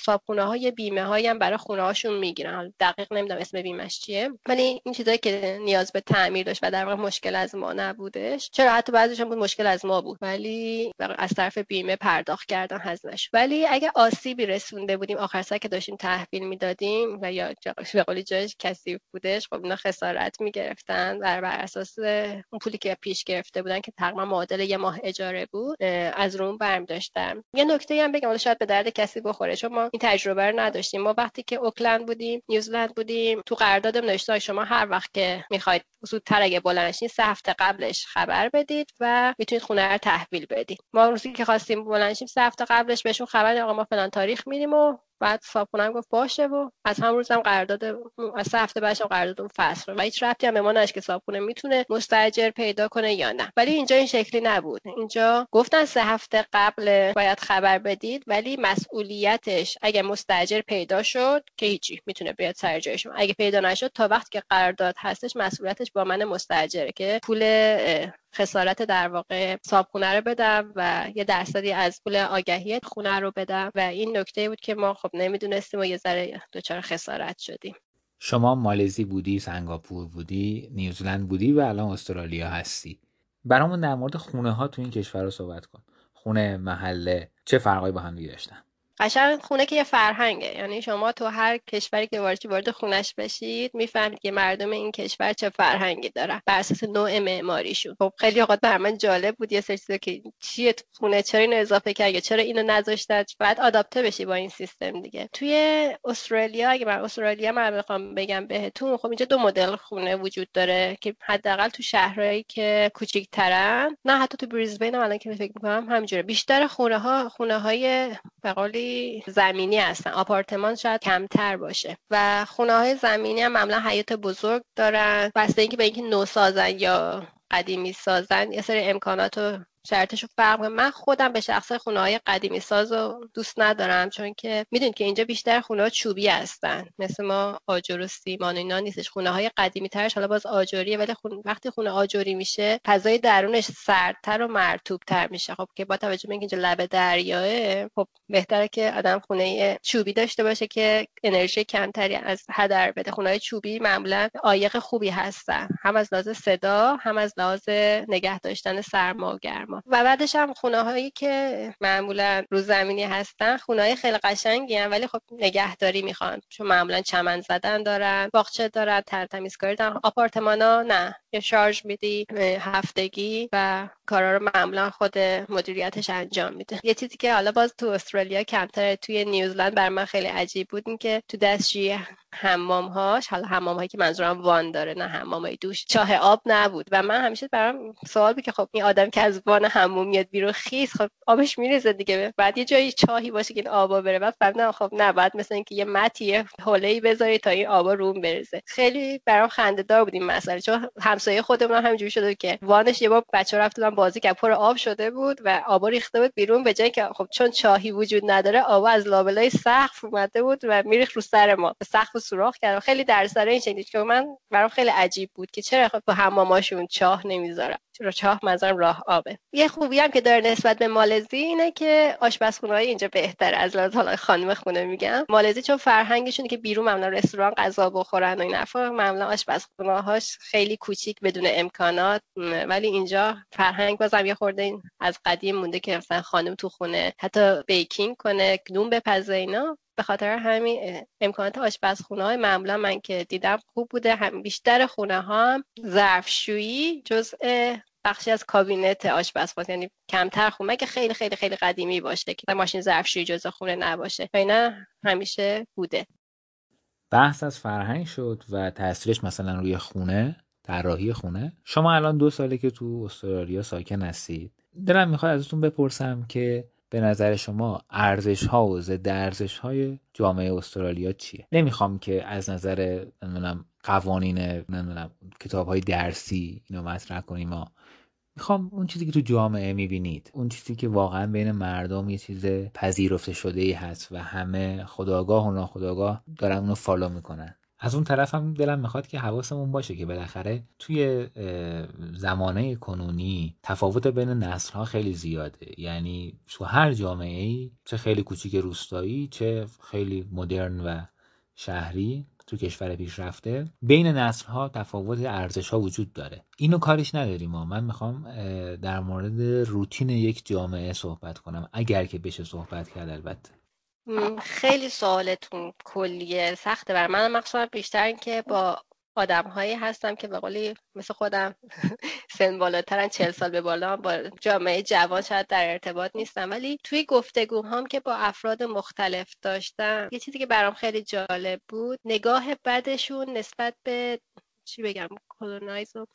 صابخونه های بیمه هایی هم برای خونه هاشون می‌گیرن دقیق نمی‌دونم اسم بیمهش چیه. ولی این چیزایی که نیاز به تعمیر داشت و در واقع مشکل از ما نبودش. چرا حتی بعضیش هم بود مشکل از ما بود. ولی از طرف بیمه پرداخت کردن هزینهش. ولی اگه آسیبی رسونده بودیم آخر سر که داشتیم تحویل می‌دادیم و یا به قولی جایش کسی بودش خب اینا خسارت می‌گرفتن. بر بر اساس اون پولی که پیش گرفته بودن که تقریبا معادل یه ماه اجاره بود از روم برم داشتم. یه نکته هم بگم شاید به درد کسی بخوره چون ما این تجربه رو نداشتیم. ما وقتی که اوکلند بودیم نیوزلند بودیم تو قراردادم نوشته شما هر وقت که می‌خواید زودتر اگه بلنشین سه هفته قبلش خبر بدید و می‌تونید خونه رو تحویل بدید. ما روزی که خواستیم بلنشیم سه هفته قبلش بهشون خبر آقا ما فلان تاریخ میریم و بعد صاحب گفت باشه و از هم روزم قرارداد از هفته بعدش قرارداد اون فصل و هیچ ربطی هم به ما که صاحب می‌تونه مستاجر پیدا کنه یا نه. ولی اینجا این شکلی نبود. اینجا گفتن سه هفته قبل باید خبر بدید ولی مسئولیتش اگه مستاجر پیدا شد که هیچی می‌تونه بیاد سر جای شما اگه پیدا نشد تا وقتی که قرارداد هستش مسئولیتش با من مستاجره که پول خسارت در واقع صابخونه رو بدم و یه درصدی از پول آگهی خونه رو بدم و این نکته بود که ما خب نمی‌دونستیم و یه ذره دچار خسارت شدیم شما مالزی بودی، سنگاپور بودی، نیوزلند بودی و الان استرالیا هستی. برامون در مورد خونه ها تو این کشور صحبت کن. خونه، محله، چه فرقایی با هم داشتن؟ قشنگ خونه که یه فرهنگه. یعنی شما تو هر کشوری که وارد وارد خونش بشید می‌فهمید که مردم این کشور چه فرهنگی دارن بر اساس نوع معماریشون. خب خیلی اوقات بر من جالب بود یه سری که چیه تو خونه چرا اینو اضافه کرد چرا اینو نذاشتن بعد آداپته بشی با این سیستم دیگه. توی استرالیا اگه من استرالیا من بخوام بگم بهتون خب اینجا دو مدل خونه وجود داره که حداقل تو شهرهایی که کوچیک‌ترن نه حتی تو بریزبین هم الان که فکر می‌کنم همینجوره. بیشتر خونه ها خونه های زمینی هستن. آپارتمان شاید کمتر باشه. و خونه های زمینی هم معمولا حیات بزرگ دارن. بسته اینکه به اینکه نو سازن یا قدیمی سازن یه سری امکانات و شرطش رو فرق من خودم به شخص خونه های قدیمی ساز رو دوست ندارم چون که می‌دونید که اینجا بیشتر خونه چوبی هستن. مثل ما آجر و سیمان اینا نیستش. خونه های قدیمی ترش حالا باز آجریه ولی خون... وقتی خونه آجری میشه فضای درونش سردتر و مرتوب تر میشه. خب که با توجه به اینکه اینجا لب دریاه خب بهتره که آدم خونه چوبی داشته باشه که انرژی کمتری از هدر بده. خونه چوبی معمولا عایق خوبی هستن. هم از لحاظ صدا هم از لحاظ نگه داشتن سرما و گرما و بعدش هم خونه هایی که معمولا رو زمینی هستن خونه های خیلی قشنگی هم ولی خب نگهداری می‌خوان. چون معمولا چمن زدن دارن باغچه دارن ترتمیزکاری دارن آپارتمان ها نه. یه شارژ میدی هفتگی و کارا رو معمولا خود مدیریتش انجام میده. یه چیزی که حالا باز تو استرالیا کمتر توی نیوزلند بر من خیلی عجیب بود این که تو دستشویی حمام هاش حالا حمام هایی که منظورم وان داره نه حمام های دوش چاه آب نبود. و من همیشه برام سوال بود که خب این آدم که از وان حموم میاد بیرون خیس خب آبش میریزه دیگه. بعد یه جایی چاهی باشه که این آبا بره. بعد فهمیدم خب نه بعد مثلا اینکه یه متی حوله بذاری تا این آبا روم بریزه. خیلی برام خنده دار بود این مسئله. چون همسایه خودمون همینجوری شده که وانش یه بار بچه رفتن بازی که پر آب شده بود و آبا ریخته بود بیرون به جای که خب چون چاهی وجود نداره آبا از لابلای سقف اومده بود و میریخت رو سر ما. سقف سوراخ کردم خیلی در سر این شکلی که من برام خیلی عجیب بود که چرا خب حماماشون چاه نمی‌ذارن. چاه راه آبه. یه خوبی هم که داره نسبت به مالزی اینه که آشپزخونه های اینجا بهتر از لحاظ حالا خانم خونه میگم. مالزی چون فرهنگشون که بیرون معمولا رستوران غذا بخورن و این حرفا معمولا آشپزخونه هاش خیلی کوچیک بدون امکانات ولی اینجا فرهنگ بازم یه خورده از قدیم مونده که مثلا خانم تو خونه حتی بیکینگ کنه نون بپزه اینا. به خاطر همین امکانات آشپزخونه های معمولا من که دیدم خوب بوده. هم بیشتر خونه ها هم ظرفشویی جزء بخشی از کابینت آشپزخونه یعنی کمتر خونه که خیلی خیلی خیلی قدیمی باشه که ماشین ظرفشویی جزء خونه نباشه. و اینا همیشه بوده. بحث از فرهنگ شد و تاثیرش مثلا روی خونه طراحی خونه. شما الان دو ساله که تو استرالیا ساکن هستید. دلم می‌خواد ازتون بپرسم که به نظر شما ارزش ها و ضد ارزش های جامعه استرالیا چیه؟ نمی‌خوام که از نظر نمی‌دونم قوانین نمی‌دونم کتاب های درسی اینو مطرح کنیم می‌خوام اون چیزی که تو جامعه می‌بینید اون چیزی که واقعا بین مردم یه چیز پذیرفته شده ای هست و همه خداگاه و ناخداگاه دارن اونو فالو می‌کنن. از اون طرف هم دلم می‌خواد که حواسمون باشه که بالاخره توی زمانه کنونی تفاوت بین نسل ها خیلی زیاده. یعنی تو هر جامعه ای چه خیلی کوچیک روستایی چه خیلی مدرن و شهری تو کشور پیشرفته بین نسل ها تفاوت ارزش ها وجود داره. اینو کارش نداریم ما. من می‌خوام در مورد روتین یک جامعه صحبت کنم. اگر که بشه صحبت کرد البته. خیلی سوالتون کلیه. سخته بر من. مخصوصا بیشتر این که با آدم هایی هستم که به قولی مثل خودم سن بالاترن چل سال به بالا با جامعه جوان شاید در ارتباط نیستم. ولی توی گفتگوهام که با افراد مختلف داشتم یه چیزی که برام خیلی جالب بود نگاه بدشون نسبت به چی بگم کلونایز و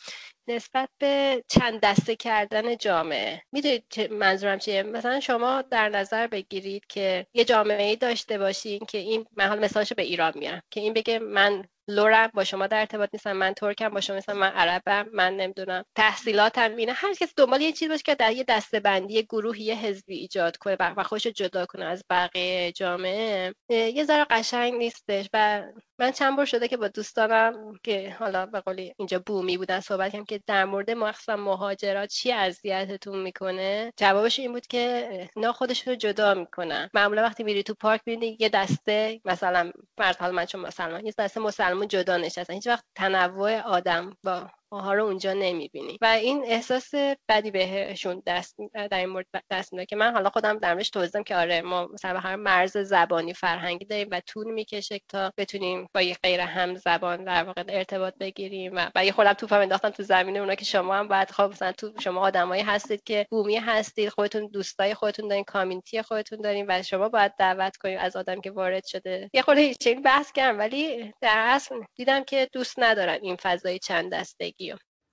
نسبت به چند دسته کردن جامعه. می‌دونید منظورم چیه؟ مثلا شما در نظر بگیرید که یه جامعه ای داشته باشین که این من حال مثالش به ایران میارم که این بگه من لورم با شما در ارتباط نیستم من ترکم با شما مثلا من عربم من نمی‌دونم. تحصیلاتم اینه هر کس دنبال یه چیز باشه که در یه دسته بندی گروهی یه حزبی ایجاد کنه و خودش جدا کنه از بقیه جامعه. یه ذره قشنگ نیستش و من چند بار شده که با دوستانم که حالا به قولی اینجا بومی بودن صحبت کردم که در مورد مخصوصا مهاجرات چی اذیتتون می‌کنه؟ جوابش این بود که اینا خودشون رو جدا می‌کنن معمولا وقتی میری تو پارک می‌بینی یه دسته مثلا فرض حال من چون مسلمان یه دسته مسلمان جدا نشستن. هیچ وقت تنوع آدم با ماها رو اونجا نمی‌بینی. و این احساس بدی بهشون دست در این مورد دست میده که من حالا خودم درمش توضیحم که آره ما مثلا هر مرز زبانی فرهنگی داریم و طول می‌کشه تا بتونیم با یه غیر هم زبان در واقع ارتباط بگیریم و, و یه خودم توپم انداختم تو زمینه اونا که شما هم بعد خب مثلا تو شما آدمایی هستید که بومی هستید خودتون دوستای خودتون دارین کامیونیتی خودتون دارین و شما باید دعوت کنید از آدم که وارد شده. یه خورده هیچ بحث کردم ولی در اصل دیدم که دوست ندارن این فضای چند دستگی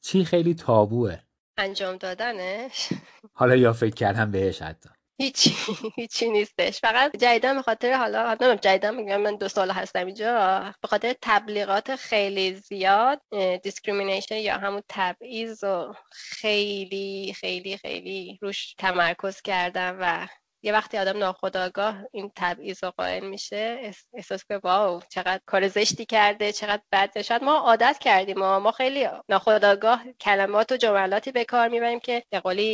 چی خیلی تابوه. انجام دادنش. حالا یا فکر کردم بهش حتی. هیچی هیچی نیستش. فقط جدیدا به خاطر حالا نمی‌دونم جدیدا میگم من دو سال هستم اینجا. به خاطر تبلیغات خیلی زیاد discrimination یا همون تبعیض و خیلی خیلی خیلی روش تمرکز کردم و یه وقتی آدم ناخداگاه این تبعیض و قائل میشه احساس که wow چقدر کار زشتی کرده چقدر بد. شاید ما عادت کردیم ما, ما خیلی ناخداگاه کلمات و جملاتی به کار می‌بریم که به قولی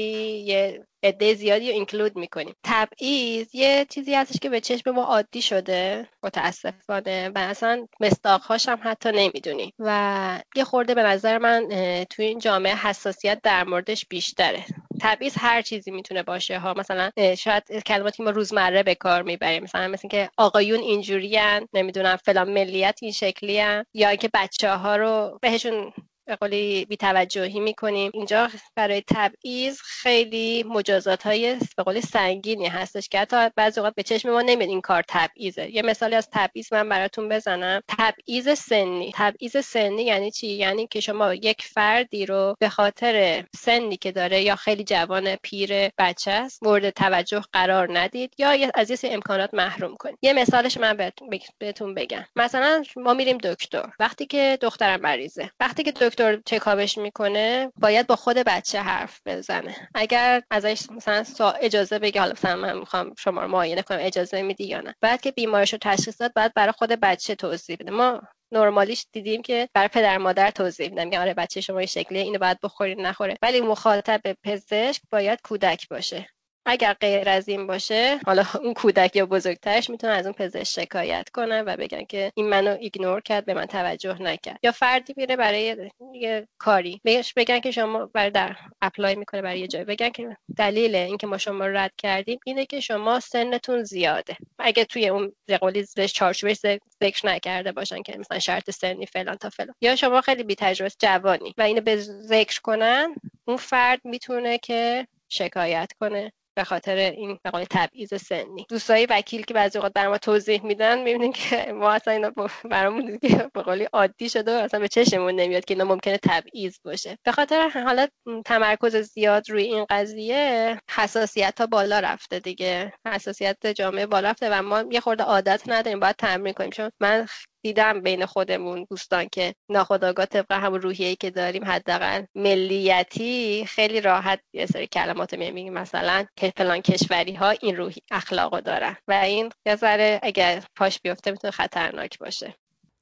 یه عده زیادی رو اینکلود می‌کنیم. تبعیض یه چیزی هستش که به چشم ما عادی شده متاسفانه و اصلا مستاقهاش هم حتی نمی‌دونیم و یه خورده به نظر من توی این جامعه حساسیت در موردش بیشتره. تبعیض هر چیزی می‌تونه باشه ها. مثلا شاید کلماتی ما روزمره به کار می‌بریم. مثلا مثل که آقایون اینجوری نمی‌دونم فلان ملیت این شکلی یا اینکه بچه ها رو بهشون به قولی بیتوجهی می‌کنیم. اینجا برای تبعیض خیلی مجازات های به قولی سنگینی هستش که حتی بعضی اوقات به چشم ما نمیاد این کار تبعیضه. یه مثالی از تبعیض من براتون بزنم. تبعیض سنی. تبعیض سنی یعنی چی؟ یعنی که شما یک فردی رو به خاطر سنی که داره یا خیلی جوان پیر بچه است مورد توجه قرار ندید یا از یه امکانات محروم کنید. یه مثالش من بهتون بگم. مثلا ما میریم دکتر. وقتی که دخترم مریضه. وقتی که دکتر دکتر چکابش می‌کنه باید با خود بچه حرف بزنه. اگر ازش مثلا اجازه بگه حالا مثلا من می‌خوام شما رو معاینه کنم اجازه میدی یا نه؟ بعد که بیمارش رو تشخیص داد باید برای خود بچه توضیح بده. ما نرمالیش دیدیم که برای پدر مادر توضیح میدن میگن آره بچه شما این شکلیه اینو باید بخورید نخوره. ولی مخاطب پزشک باید کودک باشه. اگر غیر از این باشه حالا اون کودک یا بزرگترش می‌تونه از اون پزشک شکایت کنه و بگن که این منو ignore کرد به من توجه نکرد. یا فردی میره برای یه کاری. بهش بگن که شما برای در apply می‌کنه برای یه جای بگن که دلیل اینکه ما شما رد کردیم اینه که شما سنتون زیاده. اگه توی اون قولی چارچوبش ذکر نکرده باشن که مثلا شرط سنی فلان تا فلان. یا شما خیلی بی تجربه جوانی و اینو به ذکر کنن اون فرد می‌تونه که شکایت کنه. به خاطر این مقام تبعیض سنی. دوستای وکیل که بعضی اوقات بر ما توضیح میدن می‌بینیم که ما اصلا اینا برامون به قولی عادی شده و اصلا به چشممون نمیاد که اینا ممکنه تبعیض باشه. به خاطر حالا تمرکز زیاد روی این قضیه حساسیت ها بالا رفته دیگه. حساسیت جامعه بالا رفته و ما یه خورده عادت نداریم باید تمرین کنیم. چون من دیدم بین خودمون دوستان که ناخداگاه طبق همون روحیه‌ای که داریم حداقل ملیتی خیلی راحت یه سری کلمات میگیم مثلا که فلان کشوری ها این روحی اخلاقو دارن. و این یه ذره اگر پاش بیفته می‌تونه خطرناک باشه.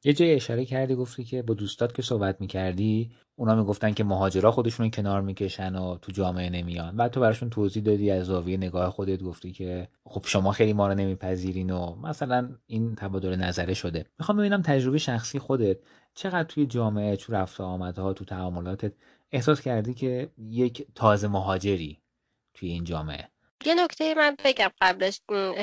یه جای اشاره کردی گفتی که با دوستات که صحبت می‌کردی اونا می‌گفتن که مهاجرا خودشون کنار می‌کشن و تو جامعه نمیان. بعد تو براشون توضیح دادی از زاویه نگاه خودت گفتی که خب شما خیلی ما رو نمیپذیرین و مثلا این تبادل نظره شده. می‌خوام ببینم تجربه شخصی خودت چقدر توی جامعه تو رفت آمدها تو تعاملاتت احساس کردی که یک تازه مهاجری توی این جامعه؟ یه نکته من بگم قبلش.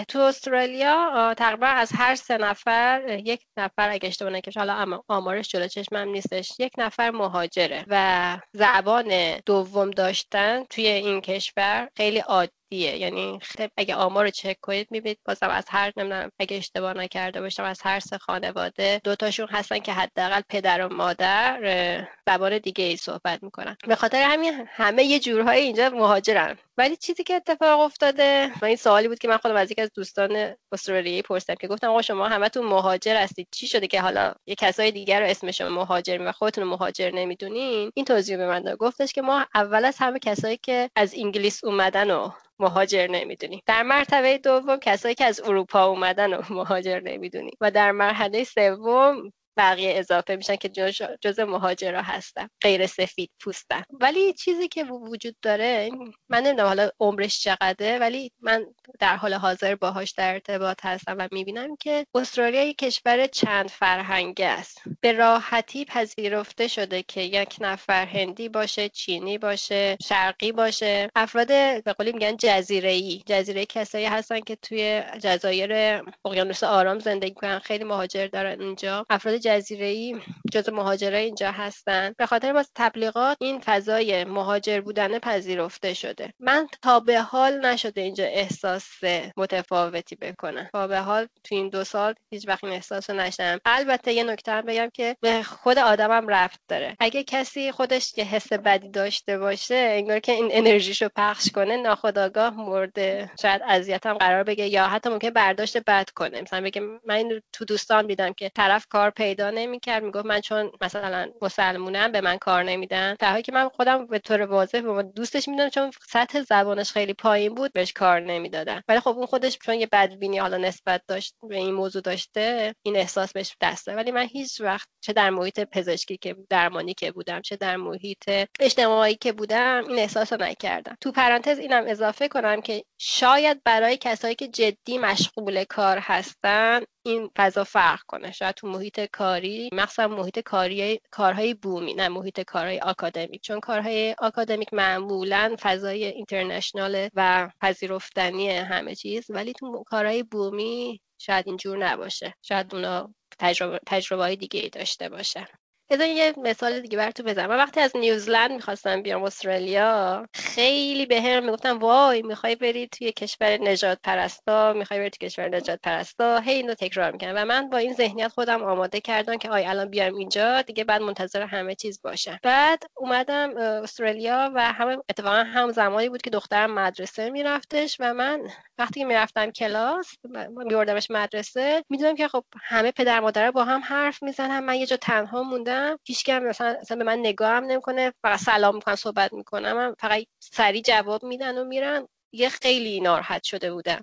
تو استرالیا تقریبا از هر سه نفر یک نفر اگه اشتباه نکنم حالا آمارش جلو چشمم نیستش یک نفر مهاجره و زبان دوم داشتن توی این کشور خیلی عادی. یعنی اگه آمار رو چک کنید می‌بینید بازم از هر نمی‌دونم اگه اشتباه نکرده باشم از هر سه خانواده دوتاشون هستن که حداقل پدر و مادر زبان دیگه ای صحبت می‌کنن. به خاطر همین همه یه جورهای اینجا مهاجرن. ولی چیزی که اتفاق افتاده و این سوالی بود که من خودم از یکی از دوستان استرالیایی پرسیدم که گفتم آقا شما همتون مهاجر هستید چی شده که حالا یه کسای دیگر رو اسمشون مهاجر و خودتون مهاجر نمی‌دونین؟ این توضیح به من داد. گفتش که ما اول از همه کسایی که از انگلیس اومدن و مهاجر نمی‌دونیم در مرتبه دوم کسایی که از اروپا اومدن و مهاجر نمی‌دونیم و در مرحله سوم بقیه اضافه میشن که جز, جز مهاجرا هستن غیر سفید پوستن. ولی چیزی که وجود داره من نمی‌دونم حالا عمرش چقدره ولی من در حال حاضر باهاش در ارتباط هستم و می‌بینم که استرالیا یک کشور چند فرهنگی است. به راحتی پذیرفته شده که یک نفر هندی باشه چینی باشه شرقی باشه. افراد به قولی میگن جزیره ای جزیره کسایی هستن که توی جزایر اقیانوس آرام زندگی کنن خیلی مهاجر دارن اینجا. افراد جزیره جز مهاجره اینجا هستن به خاطر باز تبلیغات این فضای مهاجر بودن پذیرفته شده. من تا به حال نشده اینجا احساس متفاوتی بکنم. تا به حال تو این دو سال هیچ وقت این احساس رو نشدم. البته یه نکته هم بگم که به خود آدمم رفت داره. اگه کسی خودش یه حس بدی داشته باشه انگار که این انرژیشو پخش کنه ناخداگاه مورد شاید اذیتم قرار بگه یا حتی ممکن برداشت بد کنه. مثلا بگه من تو دوستان دیدم که طرف کار پیدا نمی‌کرد. می‌گفت من چون مثلا مسلمونم به من کار نمیدن. در حالی که من خودم به طور واضح به دوستش می‌دونم چون سطح زبانش خیلی پایین بود بهش کار نمی‌دادن. ولی خب اون خودش چون یه بدبینی حالا نسبت داشت به این موضوع داشته این احساس بهش دسته ولی من هیچ وقت چه در محیط پزشکی که درمانی که بودم چه در محیط اجتماعی که بودم این احساس رو نکردم. تو پرانتز اینم اضافه کنم که شاید برای کسایی که جدی مشغول کار هستن این فضا فرق کنه. شاید تو محیط کاری مخصوصا محیط کاری کارهای بومی نه محیط کارهای آکادمیک چون کارهای آکادمیک معمولا فضای اینترنشنال و پذیرفتنی همه چیز ولی تو کارهای بومی شاید اینجور نباشه. شاید اونا تجربه, تجربه دیگه ای داشته باشه بذار یه مثال دیگه براتون بزنم. من وقتی از نیوزلند می‌خواستم بیام استرالیا خیلی به هم می‌گفتم وای می‌خوای بری توی کشور نجات پرستا می‌خوای بری توی کشور نجات پرستا هی اینو تکرار می‌کنم و من با این ذهنیت خودم آماده کردم که آی الان بیام اینجا دیگه بعد منتظر همه چیز باشم. بعد اومدم استرالیا و همه اتفاقا هم زمانی بود که دخترم مدرسه میرفتش و من وقتی می‌رفتم کلاس میبردمش مدرسه می‌دونم که خب همه پدر مادر با هم حرف می‌زنن من یه جا تنها موندم. هیچ مثلا, مثلا به من نگاه هم نمی‌کنه فقط سلام می‌کنن صحبت می‌کنم فقط سریع جواب میدن و میرن. یه خیلی ناراحت شده بودم.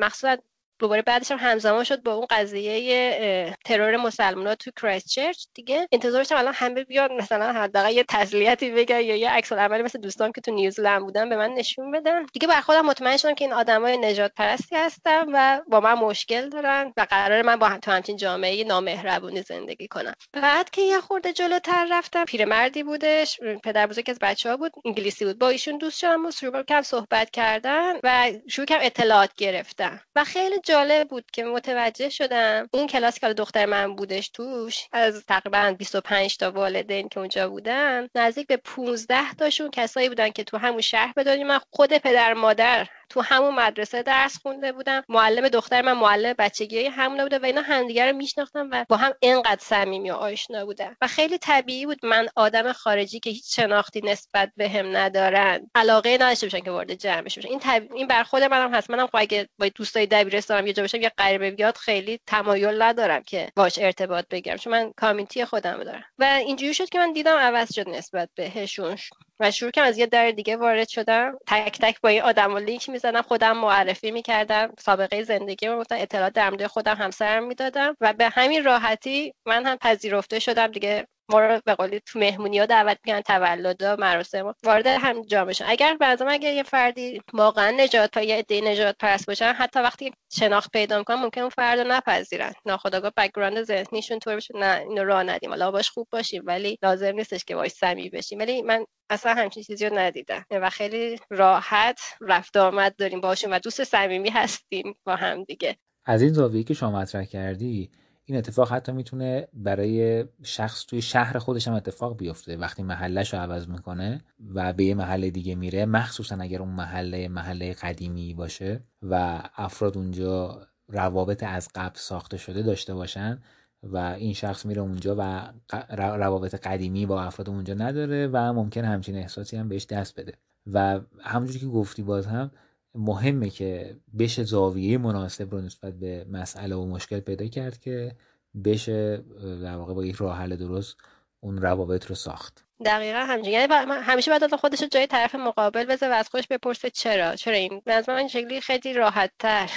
مخصوصا دوباره بعدش هم همزمان شد با اون قضیه ترور مسلمان تو کرایست چرچ دیگه انتظارش الان همه بیاد مثلا حداقل یه تسلیتی بگن یا یه عکس العملی مثل دوستان که تو نیوزلند بودن به من نشون بدن. دیگه بر خودم مطمئن شدم که این آدمای نجات پرستی هستن و با من مشکل دارن و قرار من با تو همچین جامعه نامهربونی زندگی کنم. بعد که یه خورده جلوتر رفتم پیرمردی بودش پدر بزرگ از بچه ها بود انگلیسی بود. با ایشون دوست شدم و شروع کردم صحبت کردن و شروع کردم اطلاعات گرفتم و خیلی جالب بود که متوجه شدم اون کلاس که دختر من بودش توش از تقریبا 25 تا والدین که اونجا بودن نزدیک به 15 تاشون کسایی بودن که تو همون شهر بدونیم من خود پدر مادر تو همون مدرسه درس خونده بودم. معلم دختر من معلم بچگی همونه بوده و اینا همدیگه رو میشناختن و با هم اینقدر صمیمی و آشنا بودن. و خیلی طبیعی بود من آدم خارجی که هیچ شناختی نسبت به هم ندارن علاقه نداشته باشن که وارد جمعش بشن این طب... این بر خود منم هست. منم خب اگه با دوستای دبیرستانم یه جا باشم یه غریبه بیاد خیلی تمایل ندارم که باش ارتباط بگیرم چون من کامیونیتی خودم دارم. و اینجوری شد که من دیدم عوض شد نسبت بهشون. و شروع کردم از یه در دیگه وارد شدم. تک تک با این آدما لینک می‌زدم خودم معرفی می‌کردم. سابقه زندگی رو گفتم اطلاعات در خودم همسرم می‌دادم. و به همین راحتی من هم پذیرفته شدم دیگه. ما رو به قولی تو مهمونی ها دعوت می‌کنن تولد و مراسم وارد هم جامعه اگر بعضا اگر یه فردی واقعا نژاد یا عده نژاد پرست باشن حتی وقتی شناخت پیدا می‌کنن ممکن اون فرد رو نپذیرن. ناخداگاه background ذهنیشون طور بشه نه اینو راه ندیم. حالا باش خوب باشیم ولی لازم نیستش که باش سمی بشیم. ولی من اصلا همچین چیزی رو ندیدم. و خیلی راحت رفت آمد داریم باشیم و دوست صمیمی هستیم با هم دیگه. از این زاویه که شما مطرح کردی این اتفاق حتی می‌تونه برای شخص توی شهر خودش هم اتفاق بیفته. وقتی محلش رو عوض می‌کنه و به یه محله دیگه میره مخصوصا اگر اون محله محله قدیمی باشه و افراد اونجا روابط از قبل ساخته شده داشته باشن و این شخص میره اونجا و روابط قدیمی با افراد اونجا نداره و ممکن همچین احساسی هم بهش دست بده. و همونجوری که گفتی باز هم مهمه که بشه زاویه مناسب رو نسبت به مسئله و مشکل پیدا کرد که بشه در واقع با یک راه حل درست اون روابط رو ساخت. دقیقا همچنین یعنی همیشه باید خودش جای طرف مقابل بذاره و از خودش بپرسه چرا؟ چرا این؟ از من شکلی خیلی راحت تر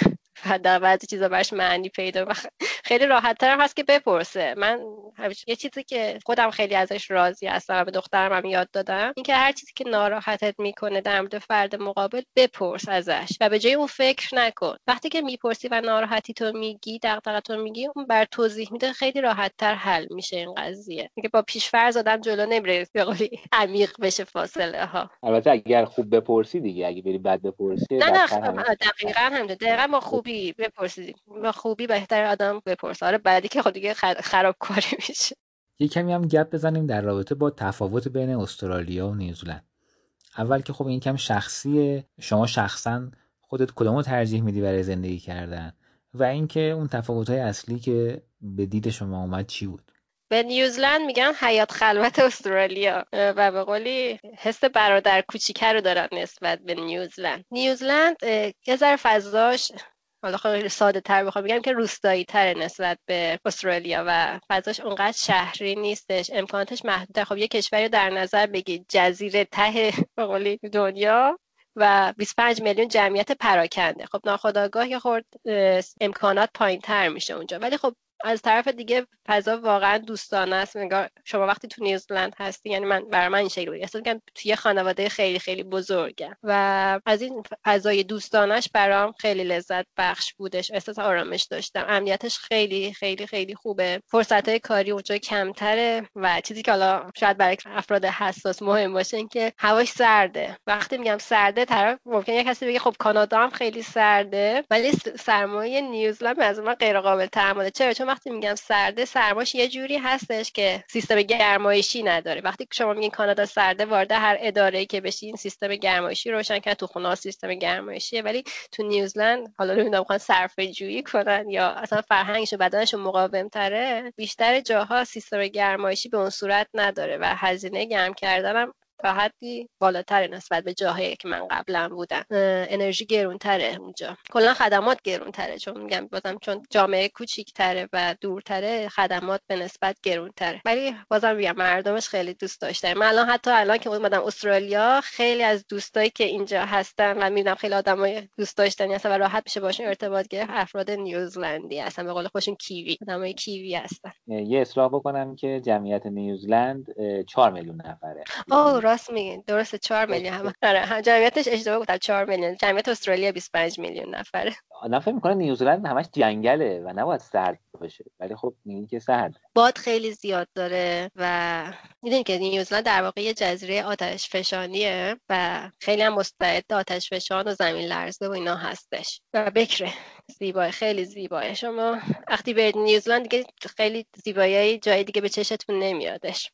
در بعضی چیزا براش معنی پیدا خیلی راحت تر هست که بپرسه. من یه چیزی که خودم خیلی ازش راضی هستم و به دخترم هم یاد دادم اینکه هر چیزی که ناراحتت می‌کنه در مورد فرد مقابل بپرس ازش و به جای اون فکر نکن. وقتی که می‌پرسی و ناراحتی تو میگی تو میگی اون بر توضیح میده خیلی راحت تر حل میشه این قضیه. اینکه با پیشفرض آدم جلو نمیره به قولی عمیق بشه فاصله ها البته اگر خوب بپرسی دیگه اگه بری بد بپرسی نه نه دقیقاً هم دقیقاً با خوب خوبی بپرسید با خوبی بهتر آدم بپرسه. آره بعدی که خود دیگه خرابکاری میشه. یه کمی هم گپ بزنیم در رابطه با تفاوت بین استرالیا و نیوزلند اول که خب این کم شخصیه. شما شخصا خودت کدومو ترجیح میدی برای زندگی کردن؟ و اینکه اون تفاوت های اصلی که به دید شما اومد چی بود؟ به نیوزلند میگن حیات خلوت استرالیا. و به قولی حس برادر کوچیکه رو دارن نسبت به نیوزلند نیوزلند یه ذره فضاش حالا خیلی ساده تر بخوام بگم که روستایی تر نسبت به استرالیا و فضاش اونقدر شهری نیستش امکاناتش محدوده خب یه کشوری در نظر بگید جزیره ته به دنیا و 25 میلیون جمعیت پراکنده. خب ناخداگاه یه خورد امکانات پایین تر میشه اونجا. ولی خب از طرف دیگه فضا واقعا دوستانه است. نگاه شما وقتی تو نیوزلند هستی یعنی من برای من این شکلی احساس می‌کنم توی خانواده خیلی خیلی بزرگم و از این فضای دوستانش برام خیلی لذت بخش بودش. احساس آرامش داشتم. امنیتش خیلی خیلی خیلی خوبه. فرصت های کاری اونجا کمتره و چیزی که حالا شاید برای افراد حساس مهم باشه این که هواش سرده. وقتی میگم سرده طرف ممکن یه کسی بگه خب کانادا هم خیلی سرده ولی سرمایه نیوزلند از من غیر قابل تحمله. چرا؟ وقتی میگم سرده سرماش یه جوری هستش که سیستم گرمایشی نداره. وقتی شما میگین کانادا سرده وارد هر اداره که بشین سیستم گرمایشی روشن کرد. تو خونه سیستم گرمایشیه. ولی تو نیوزلند حالا نمی‌دونم می‌خوان صرفه جویی کنن یا اصلا فرهنگش و بدنشون مقاوم تره بیشتر جاها سیستم گرمایشی به اون صورت نداره و هزینه گرم کردنم تا حدی بالاتر نسبت به جاهایی که من قبلا بودم. انرژی گرونتره اونجا. کلا خدمات گرونتره چون میگم بازم چون جامعه کوچیکتره و دورتره خدمات به نسبت گرونتره. ولی بازم میگم مردمش خیلی دوست داشته من الان حتی الان که اومدم استرالیا خیلی از دوستایی که اینجا هستن و می‌بینم خیلی آدمای دوست داشتنی هستن و راحت میشه باشون ارتباط گرفت. افراد نیوزلندی هستن به قول خودشون کیوی آدمای کیوی هستن. یه اصلاح بکنم که جمعیت نیوزلند 4 میلیون نفره. راست میگین درسته 4 میلیون. هم آره جمعیتش اشتباه گفتم 4 میلیون. جمعیت استرالیا 25 میلیون نفره. آدم فکر می‌کنه نیوزلند همش جنگله و نباید سرد باشه. ولی خب میگین که سرد. باد خیلی زیاد داره و می‌دونید که نیوزلند در واقع یه جزیره آتش فشانیه و خیلی هم مستعد آتش فشان و زمین لرزه و اینا هستش. و بکره. زیبای خیلی زیباه شما وقتی برید نیوزلند دیگه خیلی زیبایی جای دیگه به چشتون نمیادش.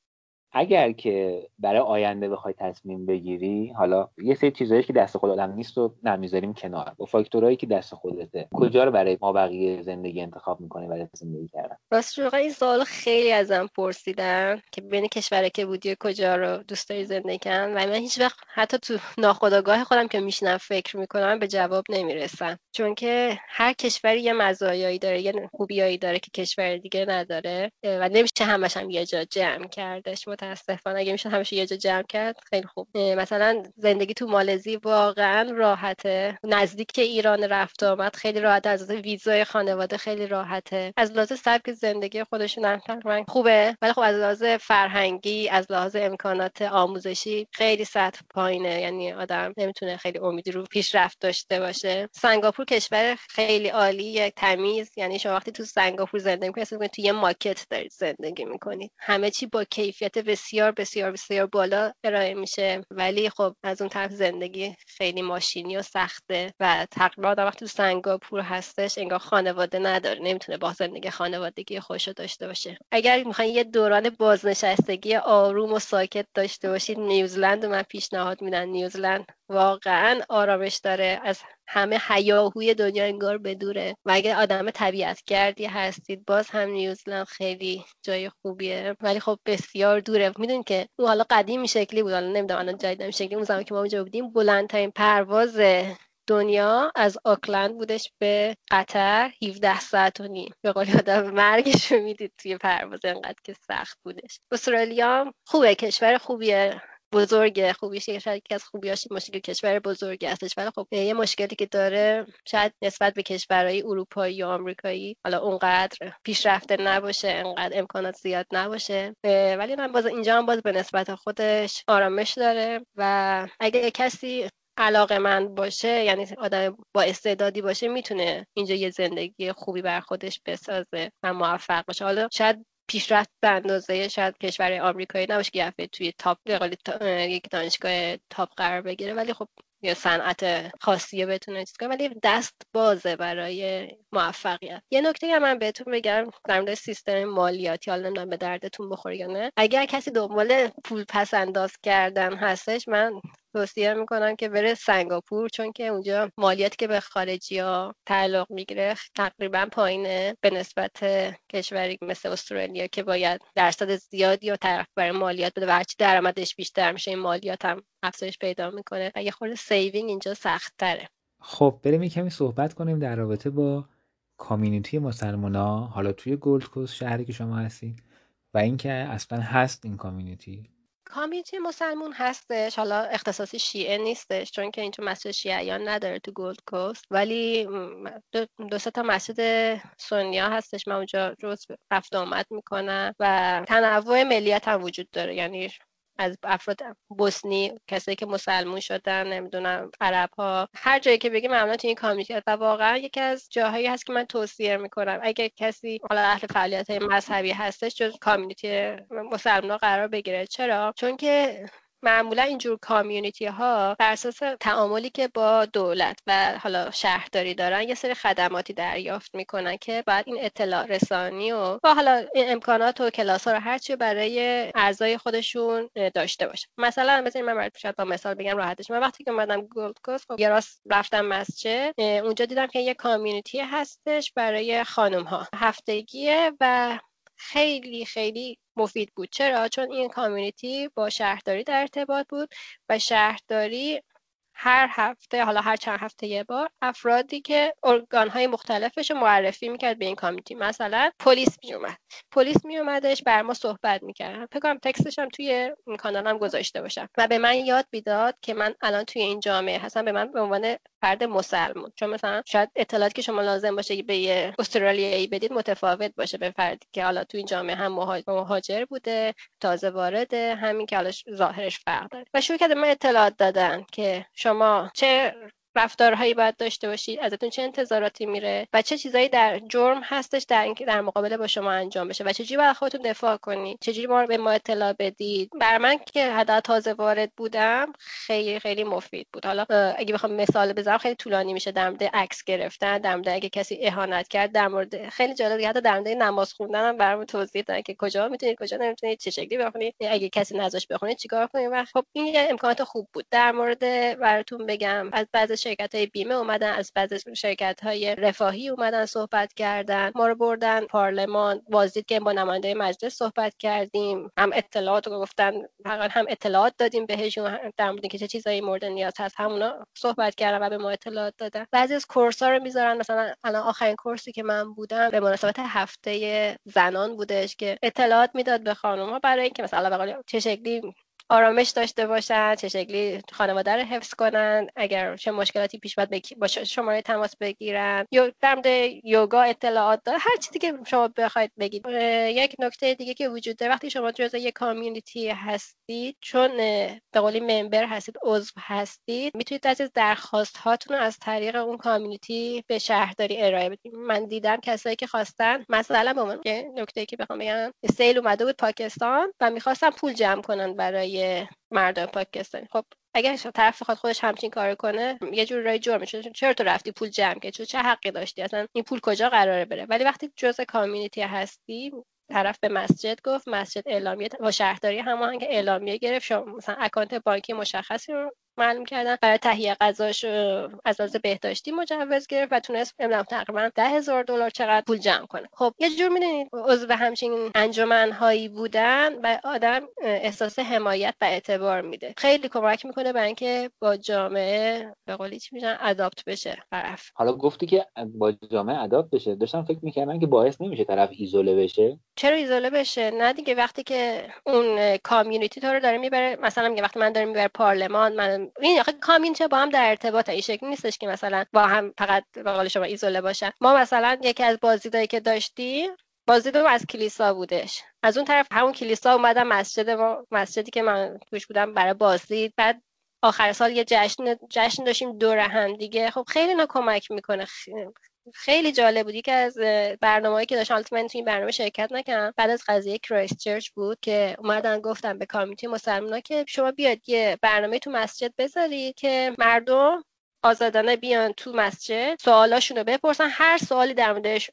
اگر که برای آینده بخوای تصمیم بگیری حالا یه سری چیزایی که دست خود آدم نیست رو نمی‌ذاریم کنار. با فاکتورهایی که دست خودته. کجا رو برای ما بقیه زندگی انتخاب می‌کنی برای زندگی کردن؟ راست این سوال خیلی ازم پرسیدن که بین کشوره که بودی کجا رو دوست داری زندگی کردن. و من هیچ وقت حتی تو ناخودآگاه خودم که میشنم فکر می‌کنم به جواب نمی‌رسم. چون که هر کشوری یه مزایایی داره یه خوبیایی داره که کشور دیگه نداره. و نمیشه همش هم یه جا جمع کردش. متاسفانه اگه میشه همیشه یه جا جمع کرد خیلی خوب. مثلا زندگی تو مالزی واقعا راحته. نزدیک ایران رفت آمد خیلی راحت. از ویزای خانواده خیلی راحته. از لحاظ سبک زندگی خودشون هم خوبه. ولی خب از لحاظ فرهنگی از لحاظ امکانات آموزشی خیلی سطح پایینه. یعنی آدم نمی‌تونه خیلی امیدی رو پیشرفت داشته باشه. سنگاپور کشور خیلی عالی تمیز. یعنی شما وقتی تو سنگاپور زندگی می‌کنید تو یه ماکت دارید زندگی می‌کنید. همه چی با کیفیت بسیار بسیار بسیار بالا ارائه میشه. ولی خب از اون طرف زندگی خیلی ماشینی و سخته و تقریبا آدم وقتی تو سنگاپور هستش انگار خانواده نداره. نمی‌تونه با زندگی خانوادگی خوش داشته باشه. اگر می‌خواین یه دوران بازنشستگی آروم و ساکت داشته باشید نیوزلند من پیشنهاد میدن نیوزلند واقعا آرامش داره. از همه حیاهوی دنیا انگار بدوره و اگه آدم طبیعت گردی هستید باز هم نیوزلند خیلی جای خوبیه. ولی خب بسیار دوره. می‌دونید که او حالا قدیم شکلی بود. حالا نمی‌دونم الان جدید شکلی. اون زمان که ما اونجا بودیم بلندترین پرواز دنیا از آکلند بودش به قطر. 17 ساعت و نیم. به قول آدم مرگش رو می‌دید توی پرواز. انقدر که سخت بودش. استرالیا خوبه. کشور خوبیه. بزرگه خوبیش یکی از خوبیاش مشکل کشور بزرگی هستش. ولی خب یه مشکلی که داره شاید نسبت به کشورهای اروپایی و آمریکایی حالا اونقدر پیشرفته نباشه انقدر امکانات زیاد نباشه. ولی من باز اینجا هم باز به نسبت خودش آرامش داره و اگه کسی علاقه من باشه یعنی آدم با استعدادی باشه می‌تونه اینجا یه زندگی خوبی بر خودش بسازه و موفق باشه. حالا شاید پیشرفت به اندازه شاید کشور آمریکایی نباشه که توی تاپ یک دانشگاه top قرار بگیره. ولی خب یا صنعت خاصی بتونه چیز ولی دست بازه برای موفقیت. یه نکته هم من بهتون بگم در مورد سیستم مالیاتی. حالا نمی‌دونم به دردتون بخوره یا نه. اگر کسی دنبال پول پس انداز کردن هستش من توصیه می‌کنم که بره سنگاپور چون که اونجا مالیاتی که به خارجی ها تعلق می‌گیره تقریبا پایینه به نسبت کشوری مثل استرالیا که باید درصد زیادی یا طرف برای مالیات بده و هرچی درآمدش بیشتر میشه این مالیات هم افزایش پیدا می‌کنه و یه خورده saving اینجا سخت تره خب بریم کمی صحبت کنیم در رابطه با community مسلمان حالا توی گلد کوست شهری که شما هستید و اینکه اصلا هست این community community مسلمون هستش حالا اختصاصی شیعه نیستش چون که اینجا مسجد شیعیان نداره تو گولد کوست. ولی دو, دو تا مسجد سنیا هستش من اونجا روز رفت آمد می‌کنم. و تنوع ملیت هم وجود داره. یعنی از افراد بوسنی کسایی که مسلمون شدن نمی‌دونم عرب ها هر جایی که بگی معمولا تو این کامیونیتی و واقعا یکی از جاهایی هست که من توصیه می‌کنم. اگه کسی حالا اهل فعالیت مذهبی هستش جز کامیونیتی مسلمان قرار بگیره. چرا؟ چون که معمولا اینجور کامیونیتی ها بر اساس تعاملی که با دولت و حالا شهرداری دارن یه سری خدماتی دریافت می‌کنن که بعد این اطلاع رسانی و با حالا این امکانات و کلاس ها رو هرچی برای اعضای خودشون داشته باشه. مثلا مثلا من برات شاید با مثال بگم راحتش. من وقتی که اومدم گولد کوست خب یه راست رفتم مسجد اونجا دیدم که یه کامیونیتی هستش برای خانم ها هفتگیه و خیلی خیلی مفید بود. چرا؟ چون این کامیونیتی با شهرداری در ارتباط بود و شهرداری هر هفته حالا هر چند هفته یه بار افرادی که ارگان های مختلفش معرفی می‌کرد به این کامیتی مثلا پلیس میومد پلیس میومدش بر ما صحبت می‌کرد. فکر کنم تکستش هم توی کانالم گذاشته باشم. و به من یاد می‌داد که من الان توی این جامعه هستم. به من به عنوان فرد مسلمون چون مثلا شاید اطلاعاتی که شما لازم باشه به یه استرالیایی بدید متفاوت باشه به فردی که حالا تو این جامعه هم مهاجر بوده تازه وارده همین که حالا ظاهرش فرق داره. و شروع کرده من اطلاعات دادن که شما چه رفتارهایی باید داشته باشید ازتون چه انتظاراتی میره و چه چیزایی در جرم هستش در اینکه در مقابله با شما انجام بشه و چجوری باید خودتون دفاع کنید چجوری ما به ما اطلاع بدید. بر من که حدا تازه وارد بودم خیلی خیلی مفید بود. حالا اگه بخوام مثال بزنم خیلی طولانی میشه در مورد عکس گرفتن در مورد اگه کسی اهانت کرد در مورد خیلی جالب حتی در مورد نماز خوندن هم برام توضیح دادن که کجا می‌تونید کجا نمی‌تونید چه شکلی بخونید اگه کسی نذاش بخونید چیکار کنید خب این امکانات خوب بود. در مورد براتون بگم از بعض شرکت های بیمه اومدن از بعض شرکت های رفاهی اومدن صحبت کردن. ما رو بردن پارلمان بازدید که با نماینده مجلس صحبت کردیم. هم اطلاعات رو گفتن هم اطلاعات دادیم بهشون در مورد که چه چیزایی مورد نیاز هست همونا صحبت کردن و به ما اطلاعات دادن. بعضی از کورس ها رو می‌ذارن مثلا الان آخرین کورسی که من بودم به مناسبت هفته زنان بودش که اطلاعات می‌داد به خانم ها برای اینکه مثلا به چه شکلی آرامش داشته باشن چه شکلی خانواده رو حفظ کنن اگر چه مشکلاتی پیش باید با شماره تماس بگیرن. یا در مورد یوگا اطلاعات داره هر چیزی که شما بخواید بگید. یک نکته دیگه که وجود داره. وقتی شما جزء یک کامیونیتی هستید چون به قولی ممبر هستید عضو هستید می‌تونید از درخواست هاتون از طریق اون کامیونیتی به شهرداری ارائه بدید. من دیدم کسایی که خواستن مثلا به نکته که بخوام بگم سیل اومده بود پاکستان و می‌خواستن پول جمع کنن برای مردم پاکستانی خب اگر طرف بخواد خودش همچین کار کنه یه جور رای جرم میشه. چرا تو رفتی پول جمع کردی چه حقی داشتی؟ اصلا این پول کجا قراره بره؟ ولی وقتی جزء کامیونیتی هستی طرف به مسجد گفت مسجد اعلامیه با شهرداری هماهنگ اعلامیه گرفت. شما مثلا اکانت بانکی مشخصی رو معلوم کردن برای تهیه غذاش از لحاظ بهداشتی مجوز گرفت و تونست نمی‌دونم تقریبا ده هزار دلار چقدر پول جمع کنه. خب یه جور می‌دونید عضو همچین انجمنهایی بودن و آدم احساس حمایت و اعتبار میده. خیلی کمک می‌کنه برای اینکه با جامعه به قولی چی میشن اداپت بشه. طرف. حالا گفتی که با جامعه اداپت بشه. داشتم فکر می‌کردم که باعث نمیشه طرف ایزوله بشه. چرا ایزوله بشه؟ نه دیگه وقتی که اون کامیونیتی تو رو داره می‌بره مثلا میگه وقتی من دارم می‌بره پارلمان من این آخه کامیونیتی با هم در ارتباط این شکلی نیستش که مثلا با هم فقط به قول شما ایزوله باشن. ما مثلا یکی از بازدیدایی که داشتیم بازدید از کلیسا بودش. از اون طرف همون کلیسا اومدم مسجد ما مسجدی که من توش بودم برای بازدید بعد آخر سال یه جشن جشن داشتیم دور هم دیگه. خب خیلی اینا کمک می‌کنه. خیلی جالب بود. که از برنامه‌ای که داشتم من تو این برنامه شرکت نکردم بعد از قضیه کرایست چرچ بود که اومدن گفتم به community مسلمانا که شما بیاد یه برنامه تو مسجد بذارید که مردم آزادانه بیان تو مسجد سوالاشون رو بپرسن هر سوالی در موردش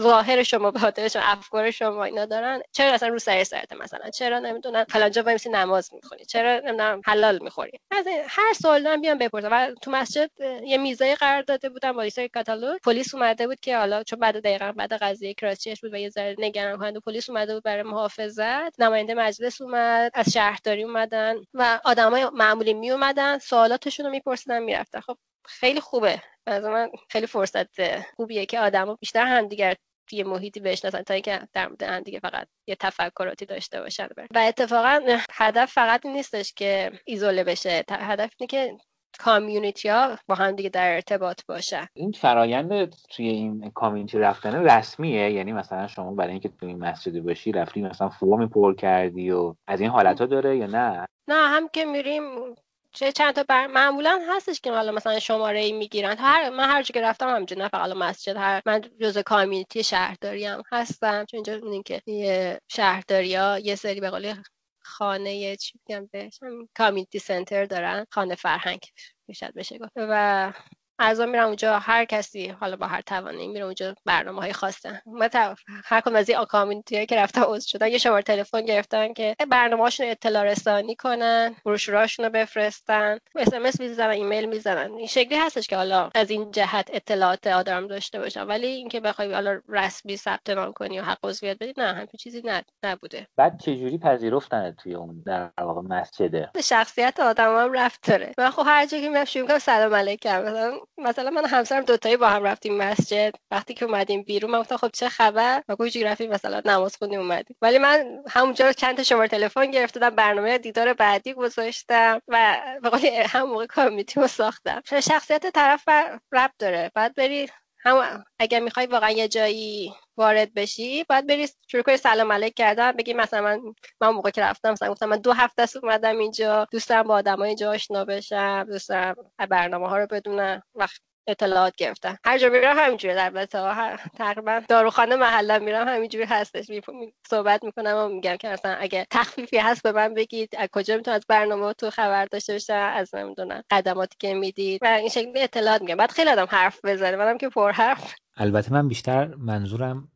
ظاهر شما به شما افکار شما اینا دارن. چرا اصلا روسری سرته مثلا؟ چرا نمی‌دونن فلان جا وایسی نماز می‌خونی. چرا نمی‌دونم؟ حلال می‌خوری. از هر سوال دارن بیان بپرسن و تو مسجد یه میزای قرار داده بودن با سری کاتالوگ. پلیس اومده بود که حالا چون بعد دقیقا بعد قضیه کراسچش بود و یه ذره نگران کننده پلیس اومده بود برای محافظت. نماینده مجلس اومد از شهرداری اومدن و آدمای معمولی می اومدن سوالاتشون رو میپرسیدن می‌رفتن. خب خیلی خوبه. از من خیلی فرصت خوبیه که آدما بیشتر همدیگر توی محیطی بشناسن تا اینکه در مورد هم فقط یه تفکراتی داشته باشن و اتفاقا هدف فقط نیستش که ایزوله بشه. هدف اینه که کامیونیتی ها با هم دیگه در ارتباط باشن. این فرایند توی این کامیونیتی رفتن رسمیه. یعنی مثلا شما برای اینکه توی این مسجد باشی رفتی مثلا فرم پر کردی و از این حالت ها داره یا نه؟ نه هم که میریم چه چند تا بر معمولا هستش که حالا مثلا شماره ای می‌گیرن. هر من هر که رفتم همینجوری نه فقط مسجد هر من جزء کامیونیتی شهرداری هم هستم. چون اینجا می‌دونین که یه شهرداری ها یه سری به قول خانه چی میگم بهش؟ community center دارن. خانه فرهنگ می‌شد بشه گفت. و از میرم اونجا هر کسی حالا با هر توانی میره اونجا برنامه های من هر کدوم از این community که رفتن عضو شدن یه شماره تلفن گرفتن که برنامه هاشون اطلاع رسانی کنن بروشوراشون رو بفرستن اس ام اس می‌زنن ایمیل می‌زنن. این شکلی هستش که حالا از این جهت اطلاعات آدم داشته باشن. ولی اینکه بخوای حالا رسمی ثبت نام کنی و حق عضویت بدی نه همین چیزی نبوده. بعد چه جوری پذیرفتن توی اون در واقع مسجده شخصیت آدم هم رفت داره. من خب هر جایی که میرم شروع می‌کنم سلام علیکم. مثلا مثلا من همسرم دوتایی با هم رفتیم مسجد. وقتی که اومدیم بیرون من گفتم خب چه خبر؟ و گوشی رفتیم مثلا نماز خوندیم اومدیم. ولی من همونجا چند تا شماره تلفن گرفتم برنامه دیدار بعدی گذاشتم و به قول هم موقع کامیتی رو ساختم. شخصیت طرف رب داره. بعد بری هم اگر می‌خوای واقعا یه جایی وارد بشی باید بری شروع کنی سلام علیک کردن بگی مثلا من من موقع که رفتم مثلا گفتم من دو هفته است اومدم اینجا دوستم با آدمای اینجا آشنا بشم دوستم برنامه ها رو بدونم وقت اطلاعات گرفتن هر جا میرم همینجوری در تقریبا داروخانه محله میرم همینجوری هستش. صحبت می‌کنم و میگم که مثلا اگه تخفیفی هست به من بگید. از کجا می‌تونم از برنامه تو خبر داشته باشم؟ از نمی‌دونم قدماتی که می‌دید. و این شکلی اطلاعات میگم. بعد خیلی آدم حرف بزنه. منم که پر حرف. البته من بیشتر منظورم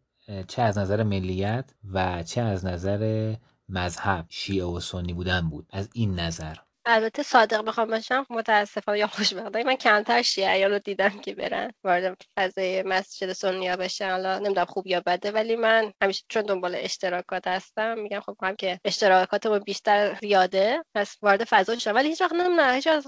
چه از نظر ملیت و چه از نظر مذهب شیعه و سنی بودن بود. از این نظر. البته صادق بخوام باشم متاسفانه یا خوشبختانه من کمتر شیعیان رو دیدم که برن. وارد فضای مسجد سنیا بشن حالا نمی‌دونم خوب یا بده ولی من همیشه چون دنبال اشتراکات هستم میگم خب هم که اشتراکاتمون بیشتر زیاده پس وارد فضا شدم. ولی هیچ وقت نه هیچ وقت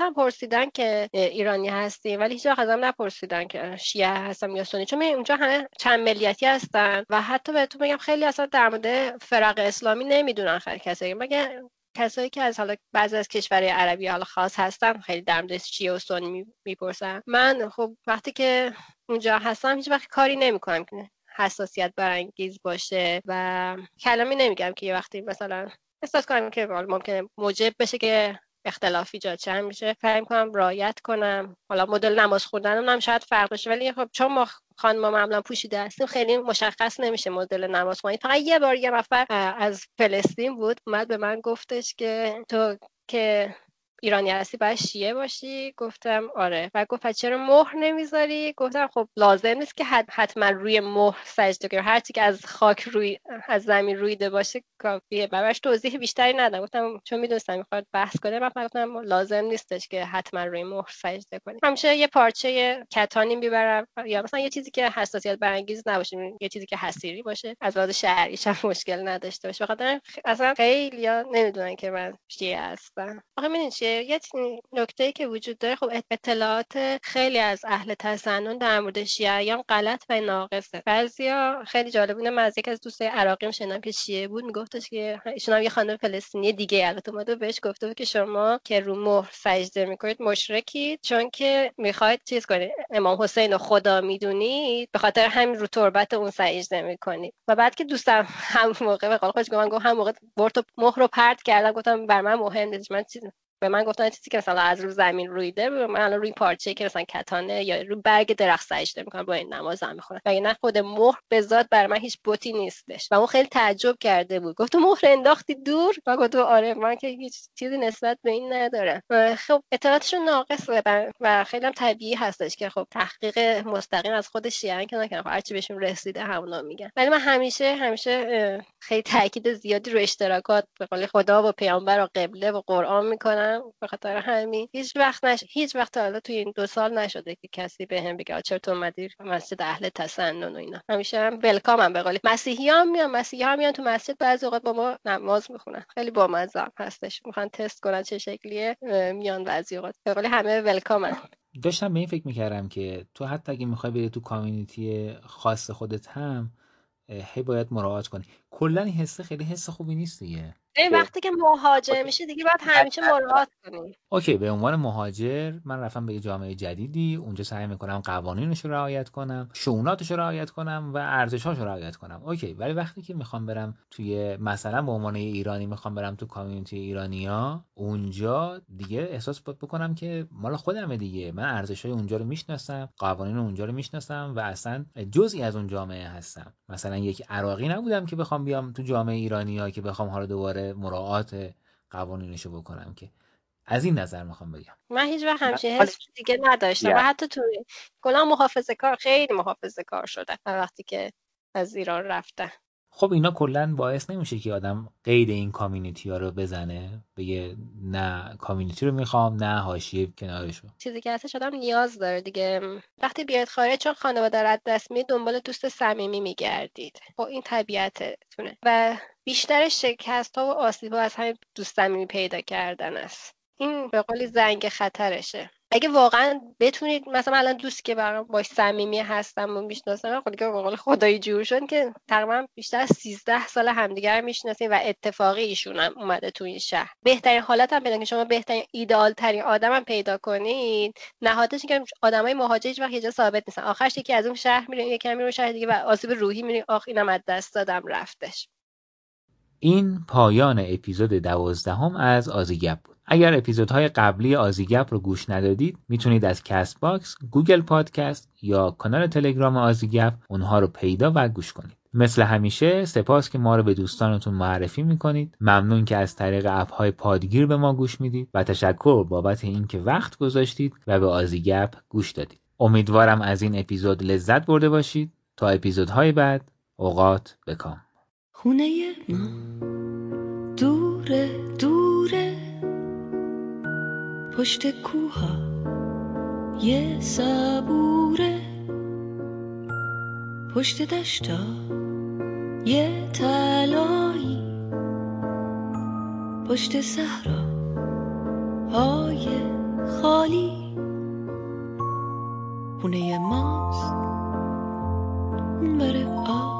هم پرسیدن که ایرانی هستی ولی هیچ وقت ازم نپرسیدن که شیعه هستم یا سنی چون اونجا همه چند ملیتی هستن و حتی بهتون میگم خیلی اصلا در مورد فرق اسلامی نمی‌دونن خیلی کسی مگه کسایی که از حالا بعضی از کشورهای عربی حالا خاص هستن خیلی در مورد شیعه و سنی می‌پرسن. من خب وقتی که اونجا هستم هیچ وقت کاری نمی‌کنم که حساسیت برانگیز باشه و کلامی نمیگم که یه وقتی مثلا احساس کنم که ممکنه موجب بشه که اختلاف ایجاد چه میشه. سعی کنم رایت کنم. حالا مدل نماز خوندن هم شاید فرق بشه ولی خب چون ما خانم معمولا پوشیده هستیم خیلی مشخص نمیشه مدل نماز خوندن. فقط یه بار یه نفر از فلسطین بود اومد به من گفتش که تو که ایرانی هستی باید شیعه باشی؟ گفتم آره. و گفت چرا مهر نمی‌ذاری؟ گفتم خب لازم نیست که حتما روی مهر سجده کنی. هر که از خاک روی از زمین رویده باشه کافیه. براش توضیح بیشتری ندادم. گفتم چون می‌دونستم می‌خواد بحث کنه من گفتم لازم نیستش که حتما روی مهر سجده کنی. همیشه یه پارچه کتانی می‌برم. یا مثلا یه چیزی که حساسیت برانگیز نباشه یه چیزی که حسیری باشه. از لحاظ هم مشکل نداشته باشه. بخاطر اصلا خیلی نمی‌دونن که من شیعه هستم. آخه یه نکته که وجود داره خب اطلاعات خیلی از اهل تسنن در مورد شیعیان غلط و ناقصه. بعضیا خیلی جالب اینه من از یک از دوستای عراقیم شنیدم که شیعه بود میگفتش که ایشون هم یه خانم فلسطینی دیگه البته اومده بهش گفته بود که شما که رو مهر سجده می‌کنید مشرکید چون که می‌خواید چیز کنید امام حسین رو خدا می‌دونید به خاطر همین رو تربت اون سجده می‌کنید. و بعد که دوستم هم موقع به قول خودش گفت هم موقع برد مهر رو پرت کردم. گفتم بر من مهم نیست من چیز به من گفتن چیزی که مثلا از رو زمین رویده من الان روی پارچه که مثلا کتانه یا روی برگ درخت سجده می‌کنم با این نماز هم می‌خونم. و نه خود مهر به ذات بر من هیچ بوتی نیستش. و اون خیلی تعجب کرده بود. گفت مهر انداختی دور؟ و گفت آره من که هیچ چیزی نسبت به این ندارم. خب اطلاعاتشون ناقصه و خیلی هم طبیعی هستش که خب تحقیق مستقیم از خود شیعه که نکنه خب هرچی بهشون رسیده همونا میگن. ولی من همیشه همیشه خیلی تاکید زیادی رو اشتراکات به قول خدا و پیامبر و قبله و قرآن می‌کنم. به خاطر همین. هیچ وقت نش... هیچ وقت حالا توی این دو سال نشده که کسی به هم بگه چرا تو اومدی مسجد اهل تسنن و اینا. همیشه هم ولکام هم به قول مسیحی هم میان مسیحی هم میان تو مسجد بعضی اوقات با ما نماز می‌خونن. خیلی بامزه هستش. می‌خوان تست کنن چه شکلیه میان بعضی اوقات به قول همه ولکامن داشتم به این فکر می‌کردم که تو حتی اگه می‌خوای بری تو کامیونیتی خاص خودت هم هی باید مراعات کنی. کلا این حسه خیلی حس خوبی نیست دیگه. این وقتی که مهاجر میشه دیگه باید همیشه مراعات کنی. OK به عنوان مهاجر من رفتم به یه جامعه جدیدی اونجا سعی می‌کنم قوانینش رو رعایت کنم شئوناتش رو رعایت کنم و ارزشاش رو رعایت کنم. OK ولی وقتی که می‌خوام برم توی مثلا به عنوان ایرانی می‌خوام برم تو community ایرانیا اونجا دیگه احساس باید بکنم که مال خودمه دیگه. من ارزشای اونجا رو می‌شناسم قوانین اونجا رو می‌شناسم و اصلا جزئی از اون جامعه هستم. مثلا یک عراقی نبودم که بخوام بیام تو جامعه ایرانیا که بخوام حالا دوباره مراعات قوانینشو بکنم که از این نظر می‌خوام بگم. من هیچ وقت همچین حس دیگه نداشتم و حتی تو کلا محافظه کار خیلی محافظه کار شده. وقتی که از ایران رفتن خب اینا کلا باعث نمیشه که آدم قید این کامیونیتی ها رو بزنه بگه نه کامیونیتی رو می‌خوام نه حاشیه کنارشو. چیزی که هستش آدم نیاز داره دیگه. وقتی بیاید خارج چون خانواده رد دست می دنبال دوست صمیمی میگردید. خب این طبیعتتونه. و بیشتر شکست ها و آسیب ها از همین دوست صمیمی پیدا کردن است. این به قولی زنگ خطرشه. اگه واقعا بتونید مثلا الان دوست که برام باش صمیمی هستم و می‌شناسم خود که به خدایی جور شد که تقریبا بیشتر از 13 سال همدیگر می‌شناسیم و اتفاقی ایشون هم اومده تو این شهر. بهترین حالت هم که شما بهترین ایدئال ترین آدم هم پیدا کنید. نهادش که آدمای مهاجر هیچ وقت یه ثابت نیستن. آخرش یکی از اون شهر میره یکی میره شهر دیگه و آسیب روحی میره آخ اینم از دست دادم رفتش. این پایان اپیزود دوازدهم از آزیگپ بود. اگر اپیزودهای قبلی آزیگپ رو گوش ندادید می‌تونید از Castbox، Google Podcast یا کانال تلگرام آزیگپ اونها رو پیدا و گوش کنید. مثل همیشه سپاس که ما رو به دوستانتون معرفی می‌کنید. ممنون که از طریق اپهای پادگیر به ما گوش می‌دید و تشکر بابت اینکه وقت گذاشتید و به آزیگپ گوش دادید. امیدوارم از این اپیزود لذت برده باشید. تا اپیزودهای بعد اوقات بکام. خونه ما. دوره دوره. پشت کوها یه صبوره. پشت دشتا یه تلایی پشت صحرا های خالی. خونه ماست. اون بره آب.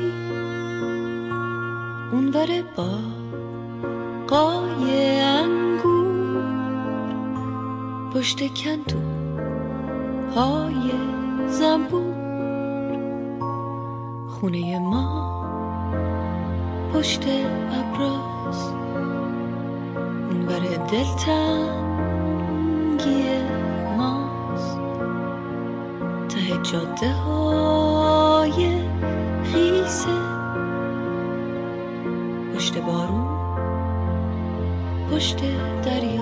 اون بره با قای انگور پشت کندو های زنبور خونه ما پشت ابراز بر دلتنگی ماست ته جاده ها پشت بارون پشت دریا.